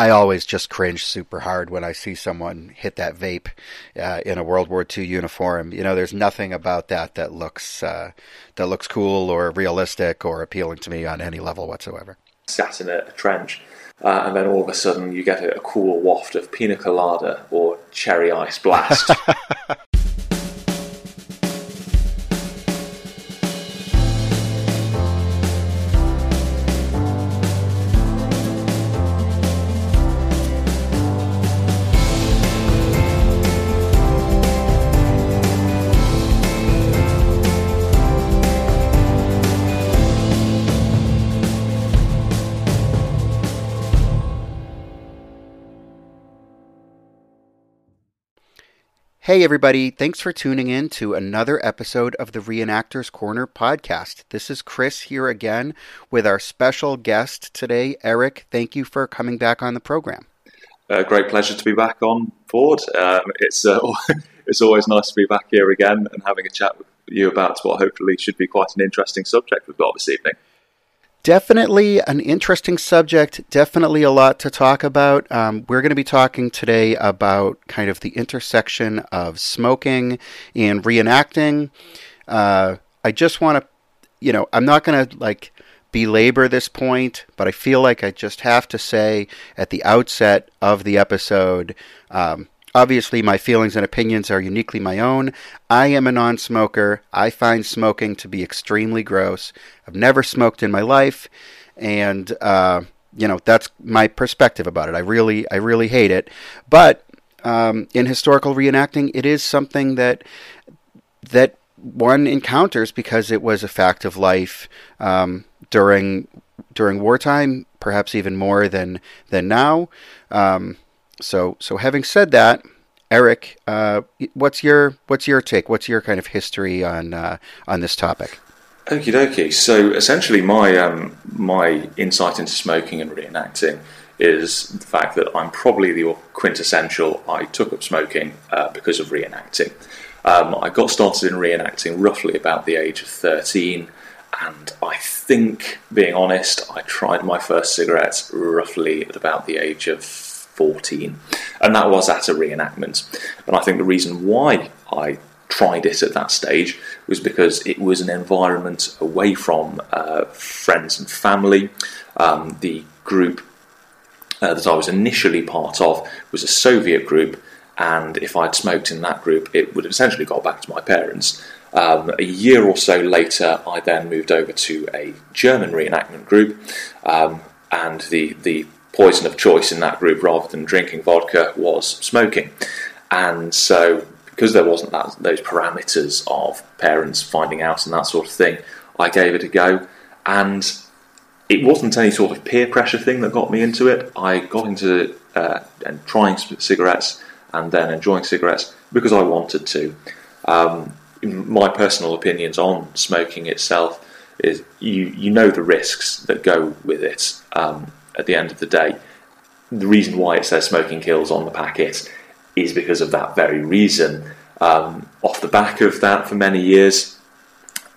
I always just cringe super hard when I see someone hit that vape uh, in a World War II uniform. You know, there's nothing about that that looks uh, that looks cool or realistic or appealing to me on any level whatsoever. Sat in a, a trench, uh, and then all of a sudden you get a, a cool waft of pina colada or cherry ice blast. Hey, everybody. Thanks for tuning in to another episode of the Reenactors Corner podcast. This is Chris here again with our special guest today, Erich. Thank you for coming back on the program. Uh, great pleasure to be back on board. Um, it's, uh, it's always nice to be back here again and having a chat with you about what hopefully should be quite an interesting subject we've got this evening. Definitely an interesting subject, definitely a lot to talk about. Um, we're going to be talking today about kind of the intersection of smoking and reenacting. Uh, I just want to, you know, I'm not going to like belabor this point, but I feel like I just have to say at the outset of the episode um, Obviously, my feelings and opinions are uniquely my own. I am a non smoker. I find smoking to be extremely gross. I've never smoked in my life, and, uh, you know, that's my perspective about it. I really, I really hate it. But um, in historical reenacting, it is something that that one encounters because it was a fact of life um, during during wartime, perhaps even more than than now. Um, so, so having said that, Erich, uh, what's your what's your take? What's your kind of history on uh, on this topic? Okie dokie. So essentially, my um, my insight into smoking and reenacting is the fact that I'm probably the quintessential. I took up smoking uh, because of reenacting. Um, I got started in reenacting roughly about the age of 13, and I think, being honest, I tried my first cigarettes roughly at about the age of 14. And that was at a reenactment. And I think the reason why I tried it at that stage was because it was an environment away from uh, friends and family. Um, the group uh, that I was initially part of was a Soviet group, and if I'd smoked in that group, it would have essentially got back to my parents. Um, a year or so later, I then moved over to a German reenactment group, um, and the the poison of choice in that group rather than drinking vodka was smoking. And so, because there wasn't that, those parameters of parents finding out and that sort of thing, I gave it a go. And it wasn't any sort of peer pressure thing that got me into it. I got into uh, and trying cigarettes and then enjoying cigarettes because I wanted to. Um, my personal opinions on smoking itself is you you know the risks that go with it. Um, at the end of the day. The reason why it says smoking kills on the packet is because of that very reason. Um, off the back of that, for many years,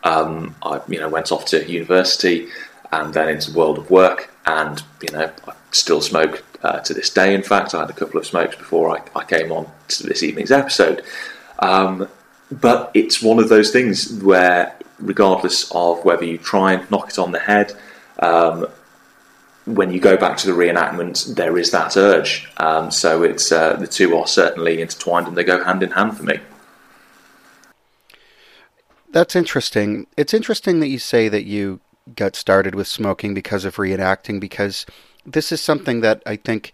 um, I you know went off to university and then into the world of work, and you know I still smoke uh, to this day. In fact, I had a couple of smokes before I, I came on to this evening's episode. Um, but it's one of those things where, regardless of whether you try and knock it on the head, um, when you go back to the reenactment, there is that urge. Um, so it's uh, the two are certainly intertwined and they go hand in hand for me. That's interesting. It's interesting that you say that you got started with smoking because of reenacting because this is something that I think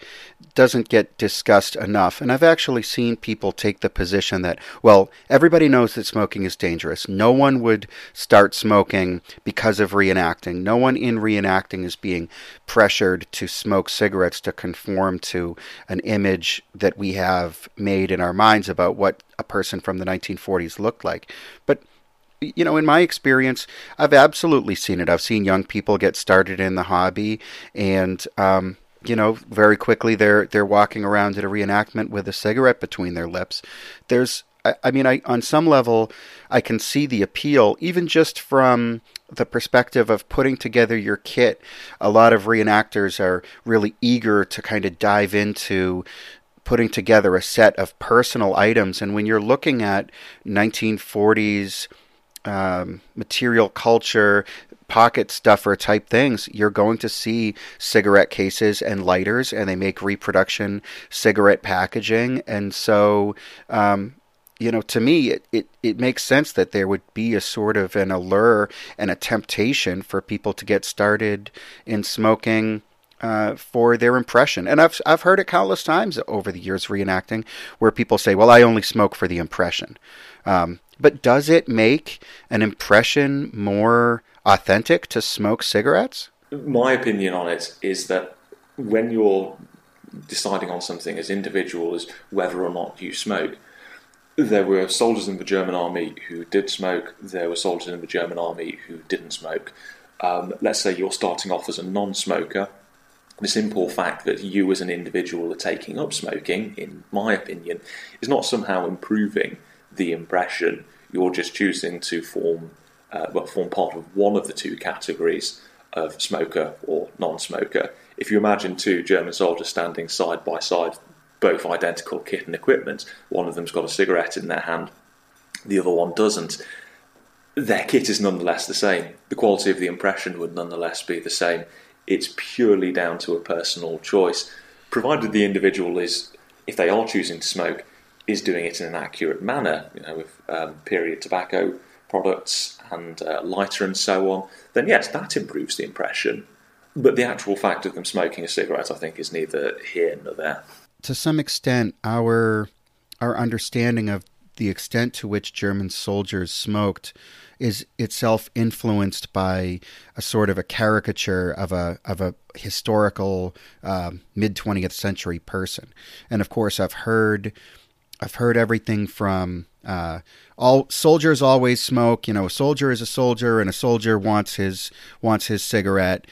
doesn't get discussed enough. And I've actually seen people take the position that, well, everybody knows that smoking is dangerous. No one would start smoking because of reenacting. No one in reenacting is being pressured to smoke cigarettes to conform to an image that we have made in our minds about what a person from the 1940s looked like. But you know, in my experience, I've absolutely seen it. I've seen young people get started in the hobby, and um, you know, very quickly they're they're walking around at a reenactment with a cigarette between their lips. There's, I, mean, I on some level, I can see the appeal, even just from the perspective of putting together your kit, a lot of reenactors are really eager to kind of dive into putting together a set of personal items. And when you're looking at 1940s um, material culture, pocket stuffer type things, you're going to see cigarette cases and lighters, and they make reproduction cigarette packaging. And so, um, you know, to me, it, it, it makes sense that there would be a sort of an allure and a temptation for people to get started in smoking. Uh, for their impression, and I've I've heard it countless times over the years reenacting, where people say, "Well, I only smoke for the impression," um, but does it make an impression more authentic to smoke cigarettes? My opinion on it is that when you're deciding on something as individual as whether or not you smoke, there were soldiers in the German army who did smoke, there were soldiers in the German army who didn't smoke. Um, let's say you're starting off as a non smoker. The simple fact that you as an individual are taking up smoking, in my opinion, is not somehow improving the impression. You're just choosing to form uh, well, form part of one of the two categories of smoker or non-smoker. If you imagine two German soldiers standing side by side, both identical kit and equipment, one of them's got a cigarette in their hand, the other one doesn't. Their kit is nonetheless the same. The quality of the impression would nonetheless be the same. It's purely down to a personal choice, provided the individual is, if they are choosing to smoke, is doing it in an accurate manner. You know, with um, period tobacco products and uh, lighter and so on, then yes, that improves the impression. But the actual fact of them smoking a cigarette, I think, is neither here nor there. To some extent, our our understanding of the extent to which German soldiers smoked is itself influenced by a sort of a caricature of a of a historical uh, mid twentieth century person. And of course, I've heard I've heard everything from uh, all soldiers always smoke. You know, a soldier is a soldier, and a soldier wants his wants his cigarette.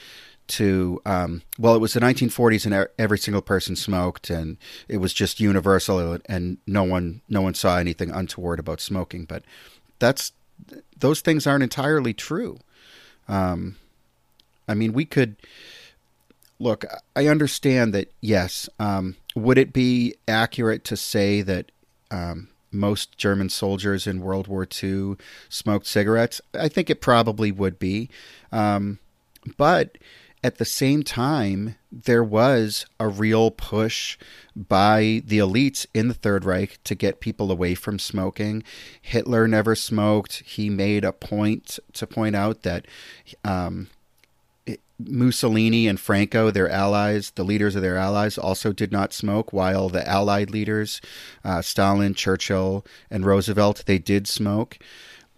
To um, well, it was the 1940s, and every single person smoked, and it was just universal, and no one no one saw anything untoward about smoking. But that's those things aren't entirely true. Um, I mean, we could look. I understand that. Yes, um, would it be accurate to say that um, most German soldiers in World War II smoked cigarettes? I think it probably would be. Um, but at the same time, there was a real push by the elites in the Third Reich to get people away from smoking. Hitler never smoked. He made a point to point out that um, Mussolini and Franco, their allies, the leaders of their allies, also did not smoke, while the Allied leaders, uh, Stalin, Churchill, and Roosevelt, they did smoke.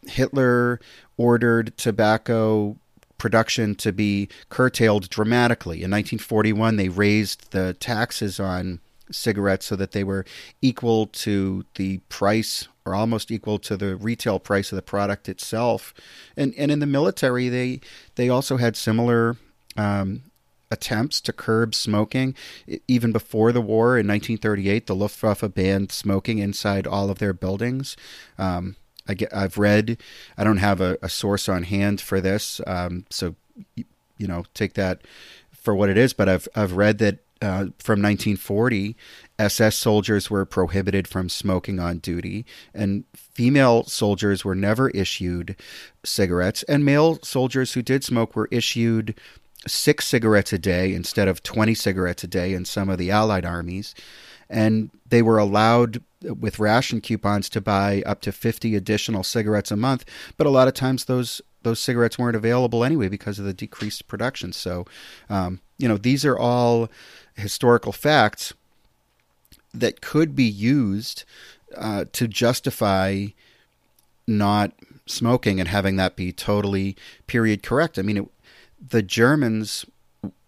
Hitler ordered tobacco production to be curtailed dramatically. In 1941, they raised the taxes on cigarettes so that they were equal to the price or almost equal to the retail price of the product itself. And and in the military they they also had similar um, attempts to curb smoking. Even before the war in 1938, the Luftwaffe banned smoking inside all of their buildings. Um, I have read, I don't have a, a, source on hand for this, um, so you know, take that for what it is. But I've I've read that uh, from 1940, SS soldiers were prohibited from smoking on duty, and female soldiers were never issued cigarettes, and male soldiers who did smoke were issued six cigarettes a day instead of 20 cigarettes a day in some of the Allied armies. And they were allowed with ration coupons to buy up to 50 additional cigarettes a month. But a lot of times those those cigarettes weren't available anyway because of the decreased production. So, um, you know, these are all historical facts that could be used uh, to justify not smoking and having that be totally period correct. I mean, it, the Germans,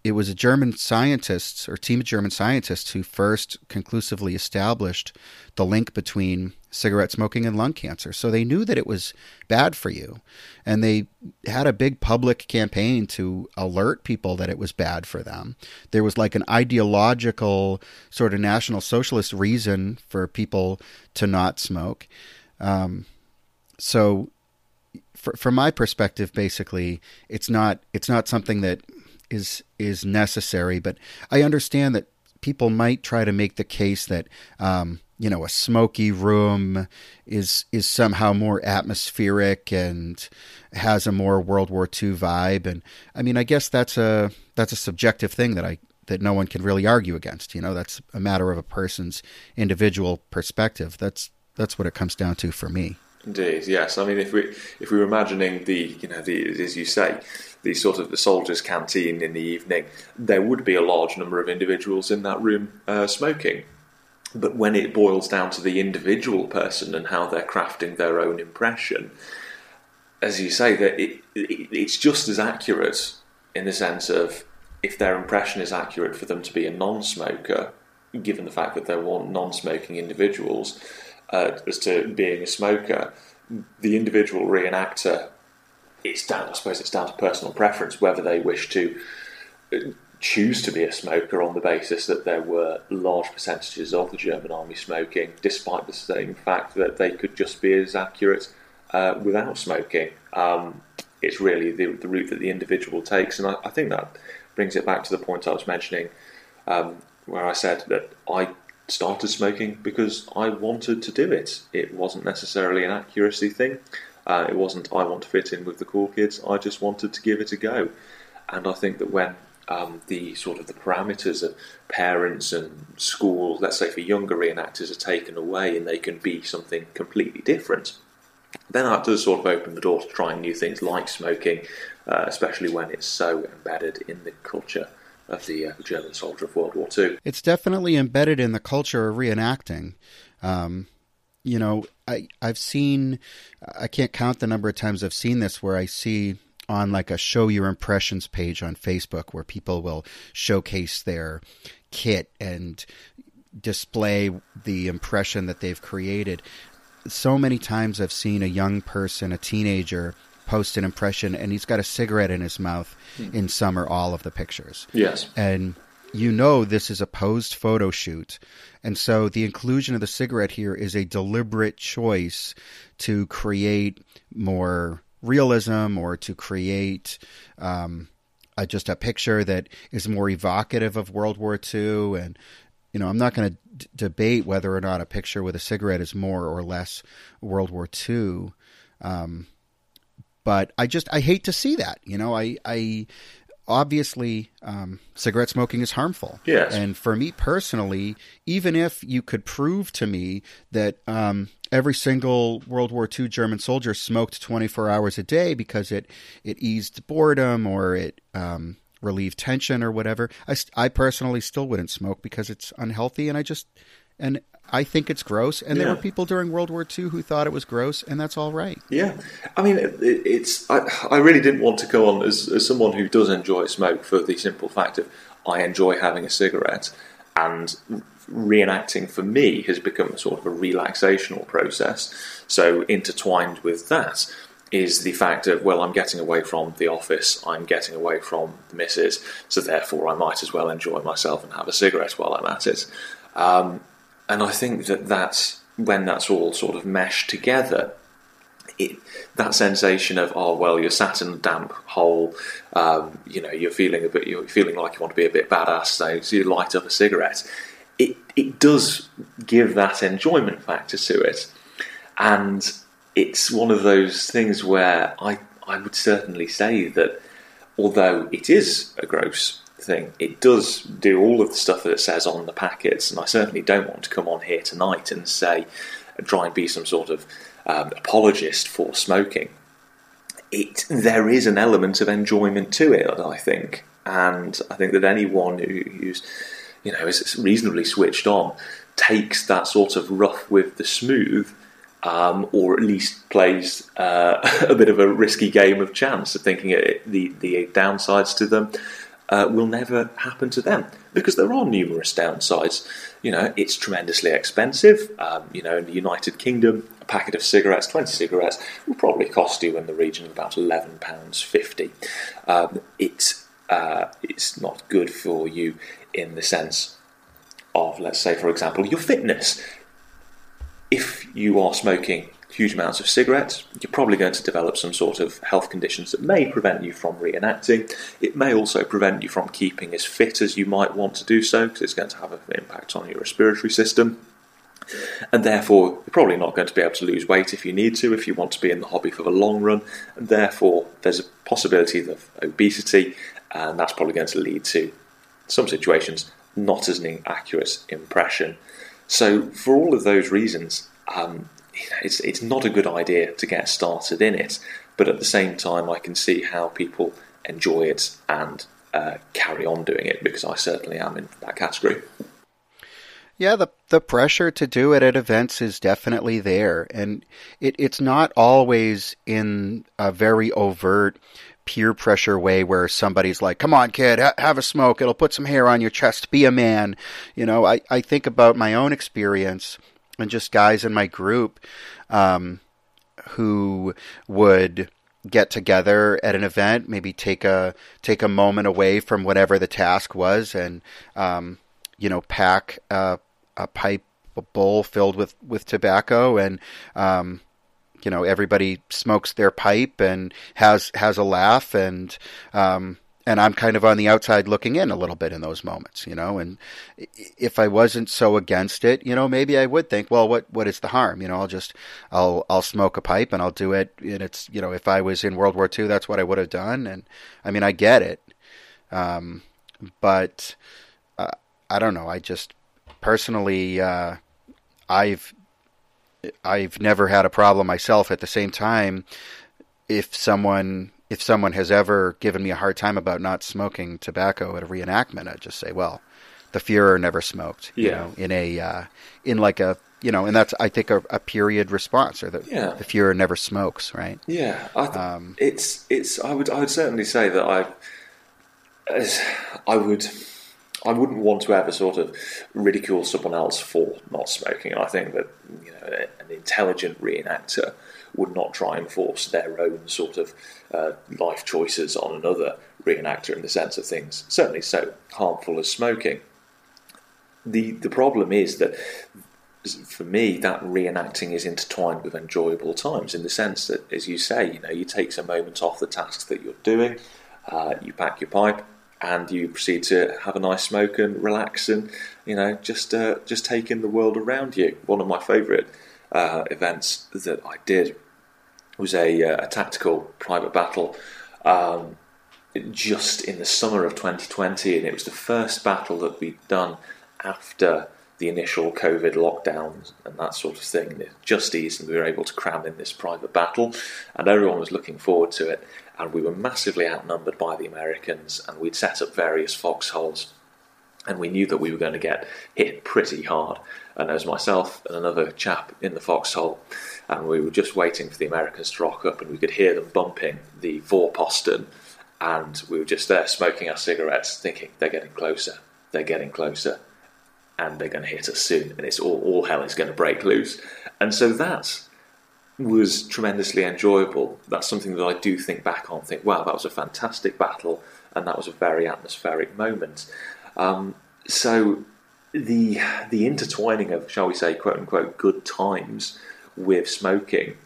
it was a German scientists or team of German scientists who first conclusively established the link between cigarette smoking and lung cancer. So they knew that it was bad for you. And they had a big public campaign to alert people that it was bad for them. There was like an ideological, sort of national socialist reason for people to not smoke. Um, so for, from my perspective, basically, it's not it's not something that is is necessary. But I understand that people might try to make the case that um, you know a smoky room is is somehow more atmospheric and has a more World War II vibe. And I mean, I guess that's a that's a subjective thing that I that no one can really argue against. You know, that's a matter of a person's individual perspective. That's that's what it comes down to for me. Indeed, yes. I mean, if we if we were imagining the you know the as you say the sort of the soldiers' canteen in the evening, there would be a large number of individuals in that room uh, smoking. But when it boils down to the individual person and how they're crafting their own impression, as you say, that it, it, it's just as accurate in the sense of if their impression is accurate for them to be a non-smoker, given the fact that they're non-smoking individuals, uh, as to being a smoker, the individual reenactor, it's down. I suppose it's down to personal preference whether they wish to uh, choose to be a smoker on the basis that there were large percentages of the German army smoking, despite the same fact that they could just be as accurate uh, without smoking. Um, it's really the, the, route that the individual takes, and I, I, think that brings it back to the point I was mentioning, um, where I said that I started smoking because I wanted to do it. It wasn't necessarily an accuracy thing. Uh, it wasn't I want to fit in with the cool kids. I just wanted to give it a go, and I think that when um, the sort of the parameters of parents and schools, let's say for younger reenactors, are taken away and they can be something completely different, then that does sort of open the door to trying new things like smoking, uh, especially when it's so embedded in the culture of the uh, German soldier of World War II. It's definitely embedded in the culture of reenacting. Um, you know, I I've seen, I can't count the number of times I've seen this where I see on like a show your impressions page on Facebook where people will showcase their kit and display the impression that they've created. So many times I've seen a young person, a teenager, post an impression and he's got a cigarette in his mouth mm. in some or all of the pictures. Yes. And you know this is a posed photo shoot. And so the inclusion of the cigarette here is a deliberate choice to create more realism or to create um, a, just a picture that is more evocative of World War II. And, you know, I'm not going to d- debate whether or not a picture with a cigarette is more or less World War II. Um, but I just I hate to see that. You know, I I obviously um, cigarette smoking is harmful. Yes. And for me personally, even if you could prove to me that um, every single World War II German soldier smoked 24 hours a day because it it eased boredom or it um, relieved tension or whatever, I, I personally still wouldn't smoke because it's unhealthy and I just and I think it's gross, and yeah. there were people during World War II who thought it was gross, and that's all right. Yeah, I mean, it, it's I, I really didn't want to go on as, as someone who does enjoy smoke for the simple fact of I enjoy having a cigarette, and reenacting for me has become a sort of a relaxational process. So intertwined with that is the fact of well, I'm getting away from the office, I'm getting away from the missus, so therefore I might as well enjoy myself and have a cigarette while I'm at it. Um, and I think that that's when that's all sort of meshed together. It, that sensation of oh well you're sat in a damp hole um, you know you're feeling a bit you're feeling like you want to be a bit badass so, so you light up a cigarette it it does give that enjoyment factor to it and it's one of those things where I I would certainly say that although it is a gross thing. It does do all of the stuff that it says on the packets, and I certainly don't want to come on here tonight and say, try and be some sort of um, apologist for smoking. It there is an element of enjoyment to it, I think, and I think that anyone who, who's you know is reasonably switched on takes that sort of rough with the smooth. Um, or at least plays uh, a bit of a risky game of chance of thinking it, the the downsides to them uh, will never happen to them because there are numerous downsides. You know, it's tremendously expensive. Um, you know, in the United Kingdom, a packet of cigarettes, 20 cigarettes, will probably cost you in the region of about £11.50. Um, it's, uh, it's not good for you in the sense of, let's say, for example, your fitness. If you are smoking huge amounts of cigarettes, you're probably going to develop some sort of health conditions that may prevent you from reenacting. It may also prevent you from keeping as fit as you might want to do so, because it's going to have an impact on your respiratory system. And therefore, you're probably not going to be able to lose weight if you need to, if you want to be in the hobby for the long run. And therefore, there's a possibility of obesity, and that's probably going to lead to some situations not as an accurate impression. So, for all of those reasons, um, it's it's not a good idea to get started in it. But at the same time, I can see how people enjoy it and uh, carry on doing it because I certainly am in that category. Yeah, the the pressure to do it at events is definitely there, and it, it's not always in a very overt peer pressure way where somebody's like, "Come on, kid, ha- have a smoke. It'll put some hair on your chest. Be a man." You know, I I think about my own experience and just guys in my group um, who would get together at an event, maybe take a take a moment away from whatever the task was, and um, you know, pack a, a pipe a bowl filled with with tobacco and um, you know everybody smokes their pipe and has has a laugh and um, and I'm kind of on the outside looking in a little bit in those moments, you know. And if I wasn't so against it, you know, maybe I would think, well, what what is the harm? You know, I'll just I'll I'll smoke a pipe and I'll do it. And it's you know, if I was in World War II, that's what I would have done. And I mean, I get it, um, but uh, I don't know. I just personally, uh, I've I've never had a problem myself. At the same time, if someone if someone has ever given me a hard time about not smoking tobacco at a reenactment, I just say, well, the Fuhrer never smoked. Yeah. You know, in a uh, in like a you know, and that's I think a, a period response, or the Yeah. the Fuhrer never smokes, right? Yeah, I th- Um, it's it's. I would I would certainly say that I, as I would, I wouldn't want to ever sort of ridicule someone else for not smoking. I think that you know an intelligent reenactor would not try and force their own sort of uh, life choices on another reenactor in the sense of things certainly so harmful as smoking. The the problem is that for me, that reenacting is intertwined with enjoyable times in the sense that, as you say, you know, you take some moment off the tasks that you're doing, uh, you pack your pipe, and you proceed to have a nice smoke and relax, and you know, just uh, just take in the world around you. One of my favourite uh, events that I did was a, uh, a tactical private battle. Um, just in the summer of 2020, and it was the first battle that we'd done after the initial COVID lockdowns and that sort of thing. Just eased, and we were able to cram in this private battle, and everyone was looking forward to it. And we were massively outnumbered by the Americans, and we'd set up various foxholes, and we knew that we were going to get hit pretty hard. And there was myself and another chap in the foxhole, and we were just waiting for the Americans to rock up, and we could hear them bumping the Vorposten, and we were just there smoking our cigarettes, thinking they're getting closer, they're getting closer, and they're going to hit us soon, and it's all, all hell is going to break loose. And so that was tremendously enjoyable. That's something that I do think back on, think, wow, that was a fantastic battle, and that was a very atmospheric moment. Um, so the the intertwining of, shall we say, quote unquote, good times with smoking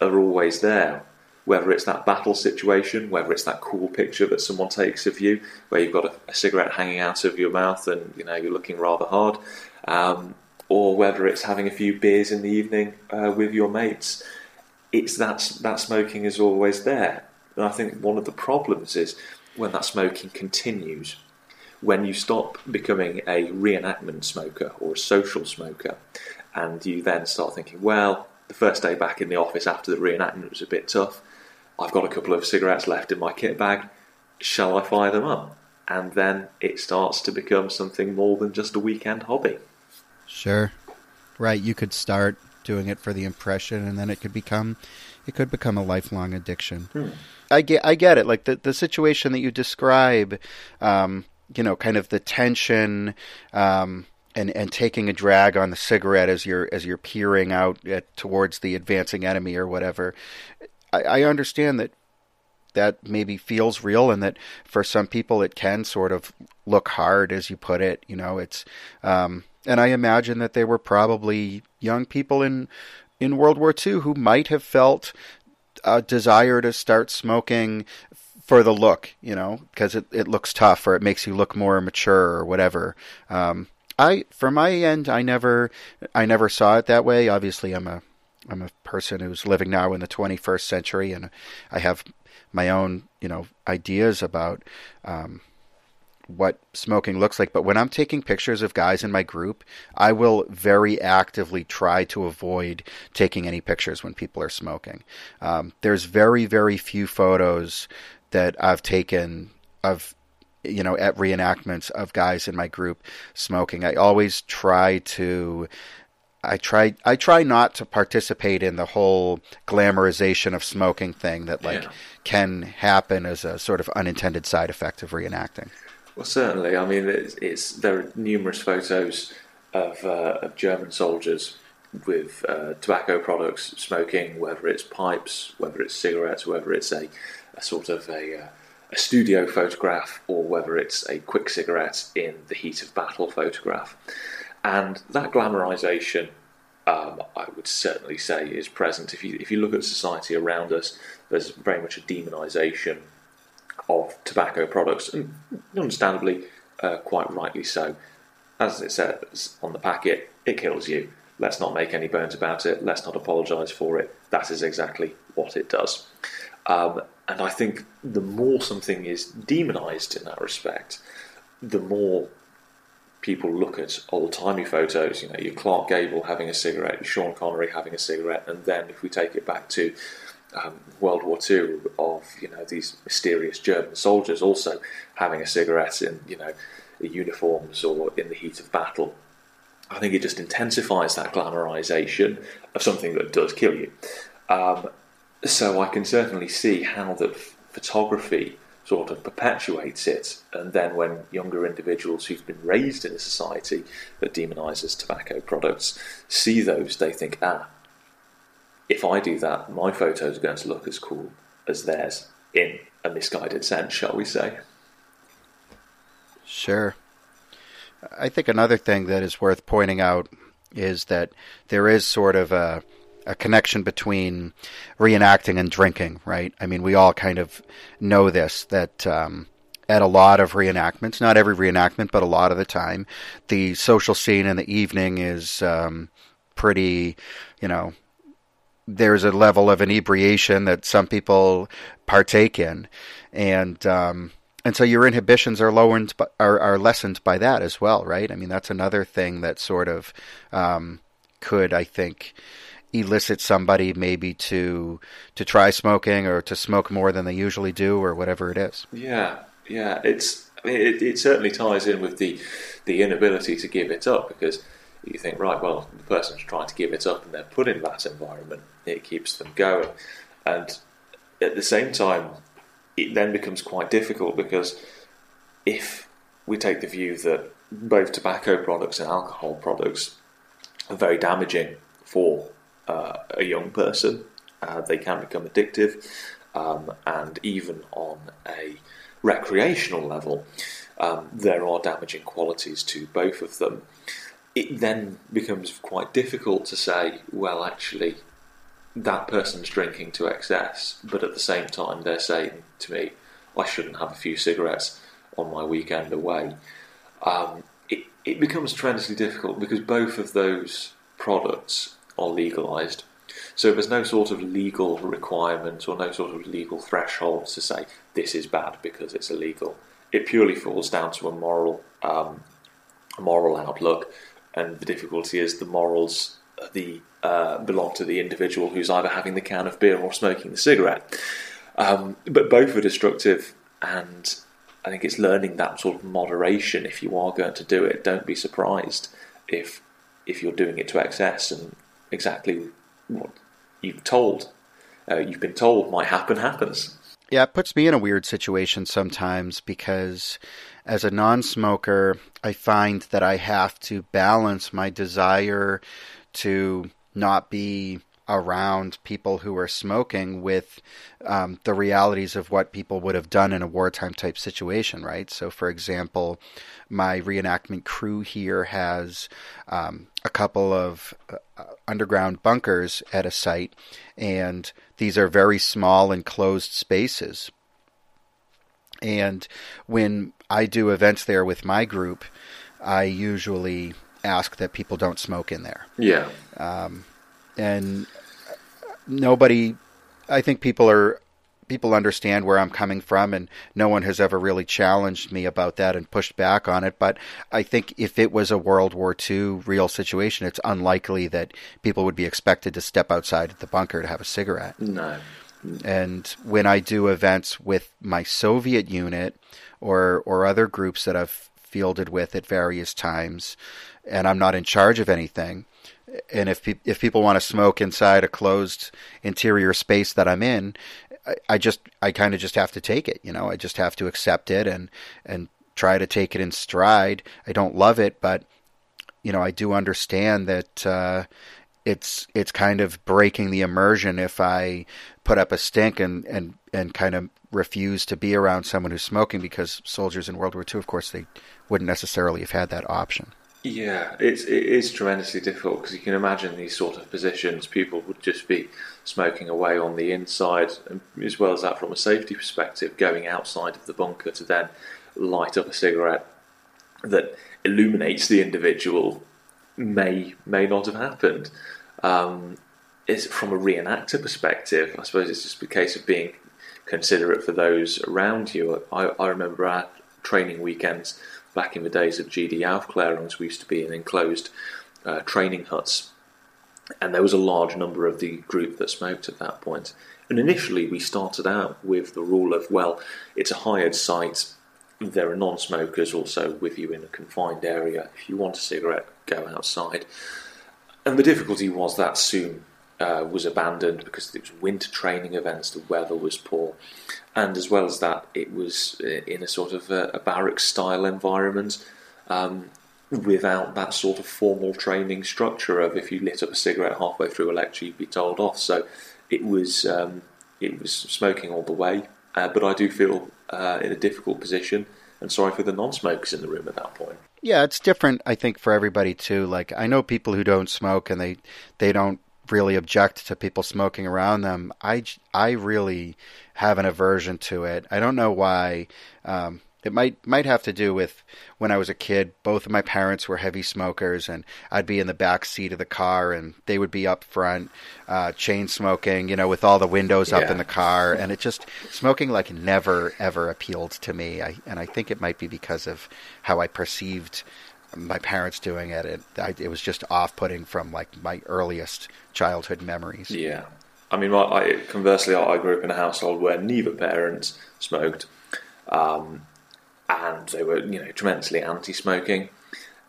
are always there. Whether it's that battle situation, whether it's that cool picture that someone takes of you, where you've got a, a cigarette hanging out of your mouth and you know you're looking rather hard, um, or whether it's having a few beers in the evening uh, with your mates, it's that that smoking is always there. And I think one of the problems is when that smoking continues, when you stop becoming a reenactment smoker or a social smoker, and you then start thinking, well, the first day back in the office after the reenactment was a bit tough. I've got a couple of cigarettes left in my kit bag. Shall I fire them up? And then it starts to become something more than just a weekend hobby. Sure. Right. You could start doing it for the impression, and then it could become it could become a lifelong addiction. I get I get it. Like the the situation that you describe, um, you know, kind of the tension. Um, and, and taking a drag on the cigarette as you're as you're peering out at, towards the advancing enemy or whatever. I, I understand that that maybe feels real and that for some people it can sort of look hard as you put it you know it's um and i imagine that they were probably young people in in World War II who might have felt a desire to start smoking for the look, you know, because it, it looks tough or it makes you look more mature or whatever. Um, I, for my end, I never, I never saw it that way. Obviously, I'm a, I'm a person who's living now in the 21st century, and I have my own, you know, ideas about um, what smoking looks like. But when I'm taking pictures of guys in my group, I will very actively try to avoid taking any pictures when people are smoking. Um, there's very, very few photos that I've taken of you know at reenactments of guys in my group smoking. I always try to I try I try not to participate in the whole glamorization of smoking thing that like yeah. can happen as a sort of unintended side effect of reenacting. Well, certainly. I mean, it's, it's there are numerous photos of, uh, of German soldiers with uh, tobacco products, smoking, whether it's pipes, whether it's cigarettes, whether it's a, a sort of a, uh, a studio photograph, or whether it's a quick cigarette in the heat of battle photograph. And that glamorization, um, I would certainly say, is present. If you if you look at society around us, there's very much a demonization of tobacco products, and understandably, uh, quite rightly so. As it says on the packet, it kills you. Let's not make any bones about it. Let's not apologise for it. That is exactly what it does. Um, and I think the more something is demonised in that respect, the more people look at old timey photos. You know, your Clark Gable having a cigarette, Sean Connery having a cigarette, and then if we take it back to um, World War II of you know these mysterious German soldiers also having a cigarette in you know uniforms or in the heat of battle. I think it just intensifies that glamorization of something that does kill you. Um, so I can certainly see how that photography sort of perpetuates it, and then when younger individuals who've been raised in a society that demonizes tobacco products see those, they think, ah, if I do that, my photos are going to look as cool as theirs in a misguided sense, shall we say? Sure. I think another thing that is worth pointing out is that there is sort of a, a connection between reenacting and drinking, right? I mean, we all kind of know this that um, at a lot of reenactments, not every reenactment, but a lot of the time, the social scene in the evening is um, pretty, you know, there's a level of inebriation that some people partake in, and um, and so your inhibitions are lowered are are lessened by that as well, right? I mean, that's another thing that sort of um, could, I think, elicit somebody maybe to to try smoking or to smoke more than they usually do or whatever it is. Yeah, yeah, it's I mean, it, it certainly ties in with the the inability to give it up because you think, right, well, the person's trying to give it up and they're put in that environment, it keeps them going. And at the same time, it then becomes quite difficult because if we take the view that both tobacco products and alcohol products are very damaging for uh, a young person, uh, they can become addictive, um, and even on a recreational level, um, there are damaging qualities to both of them it then becomes quite difficult to say, well, actually, that person's drinking to excess, but at the same time, they're saying to me, I shouldn't have a few cigarettes on my weekend away. Um, it, it becomes tremendously difficult because both of those products are legalised. So there's no sort of legal requirement or no sort of legal threshold to say this is bad because it's illegal. It purely falls down to a moral, um, moral outlook and the difficulty is the morals the uh, belong to the individual who's either having the can of beer or smoking the cigarette. Um, but both are destructive, and I think it's learning that sort of moderation. If you are going to do it, don't be surprised if if you're doing it to excess and exactly what you've told uh, you've been told might happen happens. Yeah, it puts me in a weird situation sometimes because as a non smoker, I find that I have to balance my desire to not be around people who are smoking with um, the realities of what people would have done in a wartime type situation, right? So, for example, my reenactment crew here has um, a couple of uh, underground bunkers at a site, and these are very small enclosed spaces. And when I do events there with my group, I usually ask that people don't smoke in there. Yeah. Um, and nobody, I think people are people understand where I'm coming from, and no one has ever really challenged me about that and pushed back on it. But I think if it was a World War II real situation, it's unlikely that people would be expected to step outside the bunker to have a cigarette. No. And when I do events with my Soviet unit or or other groups that I've fielded with at various times, and I'm not in charge of anything, and if pe- if people want to smoke inside a closed interior space that I'm in, I, I just I kind of just have to take it. You know, I just have to accept it and and try to take it in stride. I don't love it, but you know, I do understand that. Uh, it's it's kind of breaking the immersion if I put up a stink and, and, and kind of refuse to be around someone who's smoking because soldiers in World War II, of course, they wouldn't necessarily have had that option. Yeah, it's it is tremendously difficult because you can imagine these sort of positions. People would just be smoking away on the inside, as well as that, from a safety perspective, going outside of the bunker to then light up a cigarette that illuminates the individual may may not have happened. Um, is from a reenactor perspective, I suppose it's just a case of being considerate for those around you. I, I remember our training weekends back in the days of GD Aufklärungs, we used to be in enclosed uh, training huts, and there was a large number of the group that smoked at that point. And initially, we started out with the rule of, well, it's a hired site. There are non-smokers also with you in a confined area. If you want a cigarette, go outside. And the difficulty was that soon uh, was abandoned because it was winter training events, the weather was poor, and as well as that, it was uh, in a sort of a, a barrack style environment. Um, without that sort of formal training structure of if you lit up a cigarette halfway through a lecture, you'd be told off. So it was um, it was smoking all the way. Uh, but I do feel uh, in a difficult position, and sorry for the non-smokers in the room at that point. Yeah, it's different. I think for everybody too. Like I know people who don't smoke, and they they don't really object to people smoking around them. I, I really have an aversion to it. I don't know why. Um, it might might have to do with when I was a kid. Both of my parents were heavy smokers, and I'd be in the back seat of the car, and they would be up front, uh, chain smoking. You know, with all the windows up Yeah. in the car, and it just smoking like never ever appealed to me. I, and I think it might be because of how I perceived my parents doing it. It, I, it was just off-putting from like my earliest childhood memories. Yeah. I mean, I, conversely, I grew up in a household where neither parents smoked, um, and they were, you know, tremendously anti-smoking.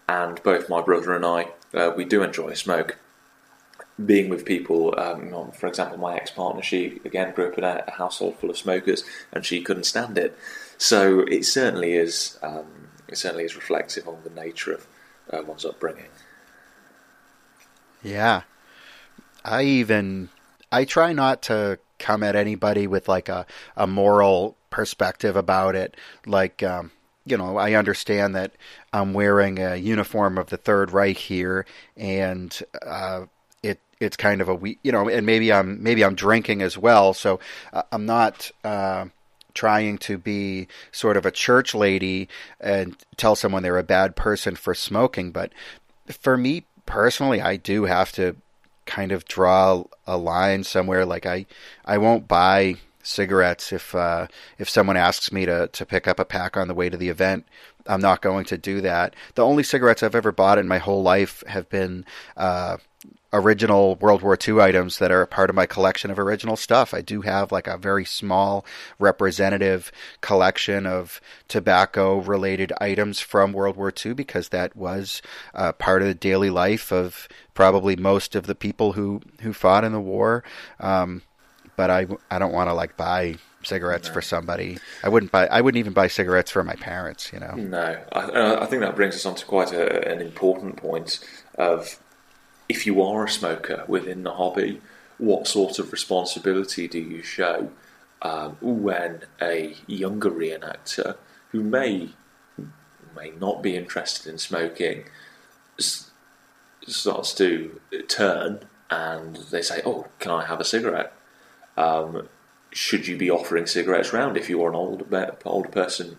And both my brother and I, uh, we do enjoy smoke. Being with people, um, for example, my ex-partner, she again grew up in a household full of smokers, and she couldn't stand it. So it certainly is, um, it certainly is reflective on the nature of uh, one's upbringing. Yeah. I even I try not to come at anybody with like a, a moral perspective about it. Like um, you know, I understand that I'm wearing a uniform of the Third Reich here, and uh, it it's kind of a you know, and maybe I'm maybe I'm drinking as well, so uh, I'm not. Uh, trying to be sort of a church lady and tell someone they're a bad person for smoking but for me personally I do have to kind of draw a line somewhere. Like I, I won't buy cigarettes if uh, if someone asks me to to pick up a pack on the way to the event. I'm not going to do that. The only cigarettes I've ever bought in my whole life have been uh, original World War II items that are a part of my collection of original stuff. I do have like a very small representative collection of tobacco related items from World War II because that was uh, part of the daily life of probably most of the people who, who fought in the war. Um, but I, I don't want to like buy cigarettes for somebody. I wouldn't buy. I wouldn't even buy cigarettes for my parents. You know. No, I, I think that brings us on to quite a, an important point of if you are a smoker within the hobby, what sort of responsibility do you show um, when a younger reenactor who may may not be interested in smoking s- starts to turn and they say, "Oh, can I have a cigarette?" Um, should you be offering cigarettes round if you're an older older person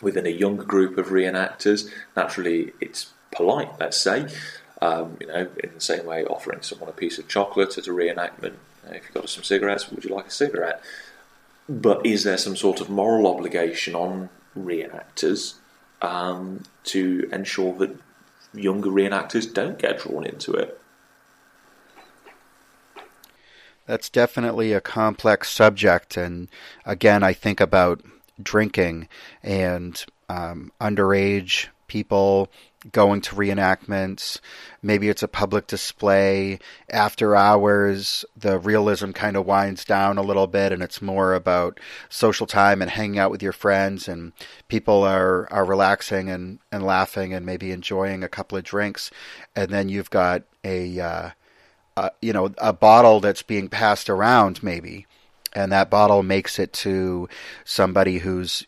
within a younger group of reenactors? Naturally, it's polite, let's say. Um, you know, in the same way, offering someone a piece of chocolate at a reenactment. If you've got some cigarettes, would you like a cigarette? But is there some sort of moral obligation on reenactors um, to ensure that younger reenactors don't get drawn into it? That's definitely a complex subject. And again, I think about drinking and um, underage people going to reenactments. Maybe it's a public display. After hours, the realism kind of winds down a little bit and it's more about social time and hanging out with your friends and people are, are relaxing and, and laughing and maybe enjoying a couple of drinks. And then you've got a, uh, uh, you know, a bottle that's being passed around maybe. And that bottle makes it to somebody who's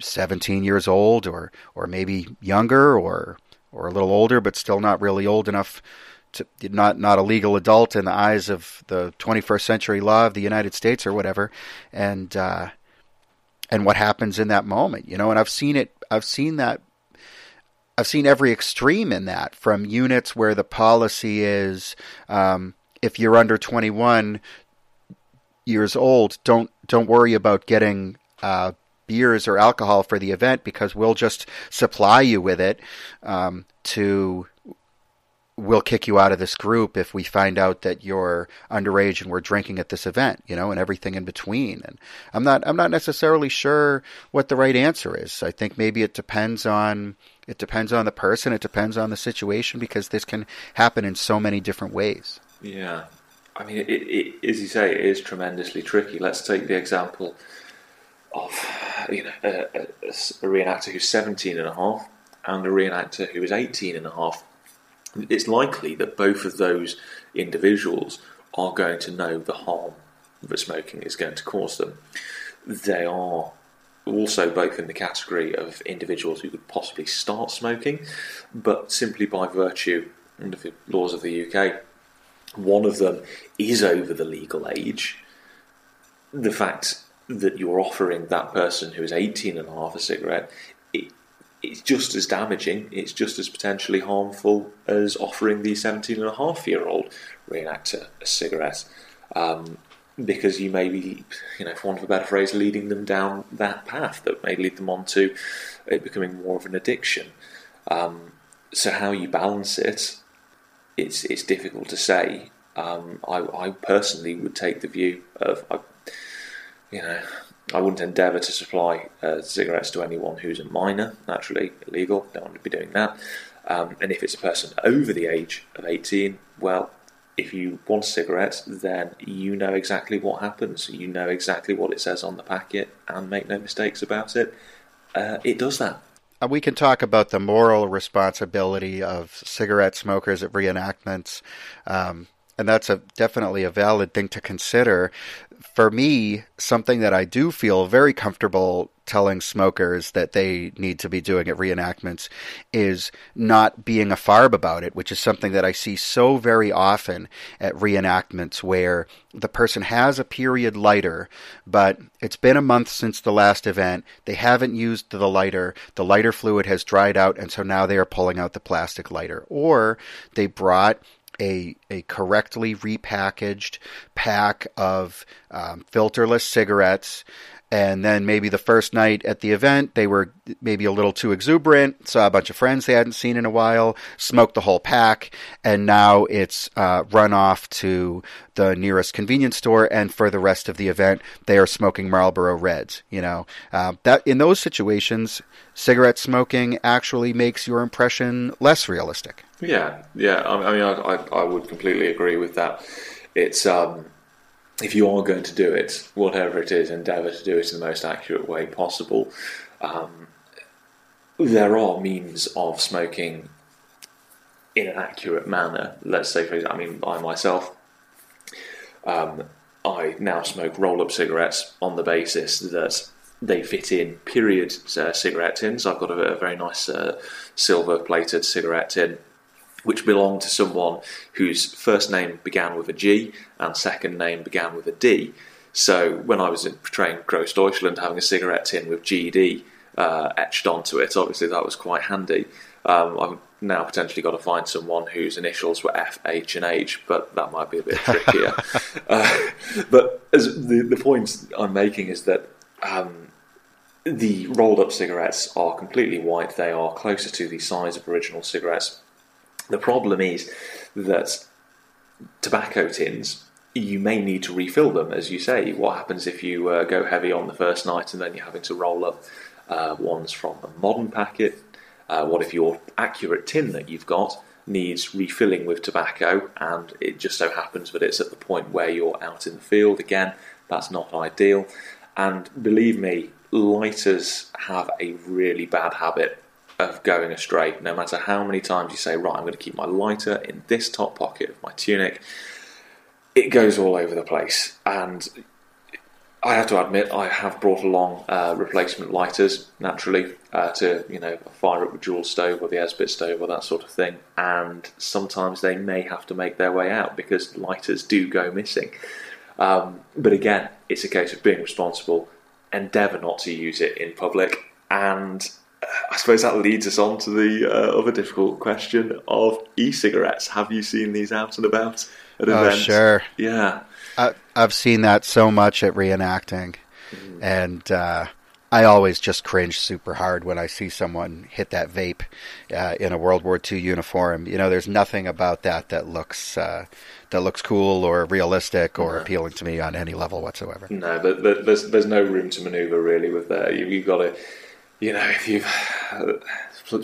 17 years old or, or maybe younger or or a little older, but still not really old enough to not not a legal adult in the eyes of the 21st century law of the United States or whatever, and uh, and what happens in that moment, you know. And I've seen it. I've seen that. I've seen every extreme in that from units where the policy is um, if you're under 21 years old, don't don't worry about getting uh, beers or alcohol for the event because we'll just supply you with it um, to we'll kick you out of this group if we find out that you're underage and we're drinking at this event, you know, and everything in between. And I'm not I'm not necessarily sure what the right answer is. I think maybe it depends on it depends on the person, it depends on the situation because this can happen in so many different ways. Yeah. I mean, it, it, as you say, it is tremendously tricky. Let's take the example of you know a, a, a reenactor who's 17 and a half and a reenactor who is 18 and a half. It's likely that both of those individuals are going to know the harm that smoking is going to cause them. They are also both in the category of individuals who could possibly start smoking, but simply by virtue of the laws of the UK, one of them is over the legal age. The fact that you're offering that person who is 18 and a half a cigarette, it, it's just as damaging, it's just as potentially harmful as offering the 17 and a half year old reenactor a cigarette. Um, because you may be, you know, for want of a better phrase, leading them down that path that may lead them on to it becoming more of an addiction. Um, so how you balance it, it's it's difficult to say. Um, I, I, personally would take the view of, I, you know, I wouldn't endeavour to supply uh, cigarettes to anyone who's a minor, naturally illegal, don't want to be doing that. Um, and if it's a person over the age of 18, well, if you want a cigarette, then you know exactly what happens. You know exactly what it says on the packet, and make no mistakes about it. Uh, it does that. Uh, we can talk about the moral responsibility of cigarette smokers at reenactments. Um, and that's a definitely a valid thing to consider. For me, something that I do feel very comfortable telling smokers that they need to be doing at reenactments is not being a farb about it, which is something that I see so very often at reenactments where the person has a period lighter, but it's been a month since the last event. They haven't used the lighter. The lighter fluid has dried out, and so now they are pulling out the plastic lighter. Or they brought a, a correctly repackaged pack of um, filterless cigarettes. And then maybe the first night at the event, they were maybe a little too exuberant, saw a bunch of friends they hadn't seen in a while, smoked the whole pack, and now it's uh, run off to the nearest convenience store. And for the rest of the event, they are smoking Marlboro Reds. You know uh, that in those situations, cigarette smoking actually makes your impression less realistic. Yeah, yeah. I mean, I, I, I would completely agree with that. It's um, if you are going to do it, whatever it is, endeavour to do it in the most accurate way possible. Um, there are means of smoking in an accurate manner. Let's say, for example, I mean, I myself, Um, I now smoke roll up cigarettes on the basis that they fit in period uh, cigarette tins. I've got a, a very nice uh, silver plated cigarette tin which belonged to someone whose first name began with a G and second name began with a D. So when I was portraying Gross Deutschland, having a cigarette tin with GD uh, etched onto it, obviously that was quite handy. Um, I've now potentially got to find someone whose initials were F, H, and H, but that might be a bit trickier. uh, but as the, the point I'm making is that um, the rolled up cigarettes are completely white. They are closer to the size of original cigarettes. The problem is that tobacco tins you may need to refill them, as you say. What happens if you uh, go heavy on the first night and then you're having to roll up uh, ones from a modern packet? Uh, what if your accurate tin that you've got needs refilling with tobacco and it just so happens that it's at the point where you're out in the field? Again, that's not ideal. And believe me, lighters have a really bad habit of going astray. No matter how many times you say, right, I'm going to keep my lighter in this top pocket of my tunic it goes all over the place. And I have to admit, I have brought along uh, replacement lighters naturally uh, to you know fire up with dual stove or the Esbit stove or that sort of thing. And sometimes they may have to make their way out because lighters do go missing. Um, but again, it's a case of being responsible. Endeavour not to use it in public, and I suppose that leads us on to the uh, other difficult question of e-cigarettes. Have you seen these out and about? at oh, events. sure. Yeah. I, have seen that so much at reenacting. Mm-hmm. And uh, I always just cringe super hard when I see someone hit that vape uh, in a World War II uniform. You know, there's nothing about that that looks uh, that looks cool or realistic or no. appealing to me on any level whatsoever. No, there's there's no room to manoeuvre really with that. You, you've got to, you know, if you've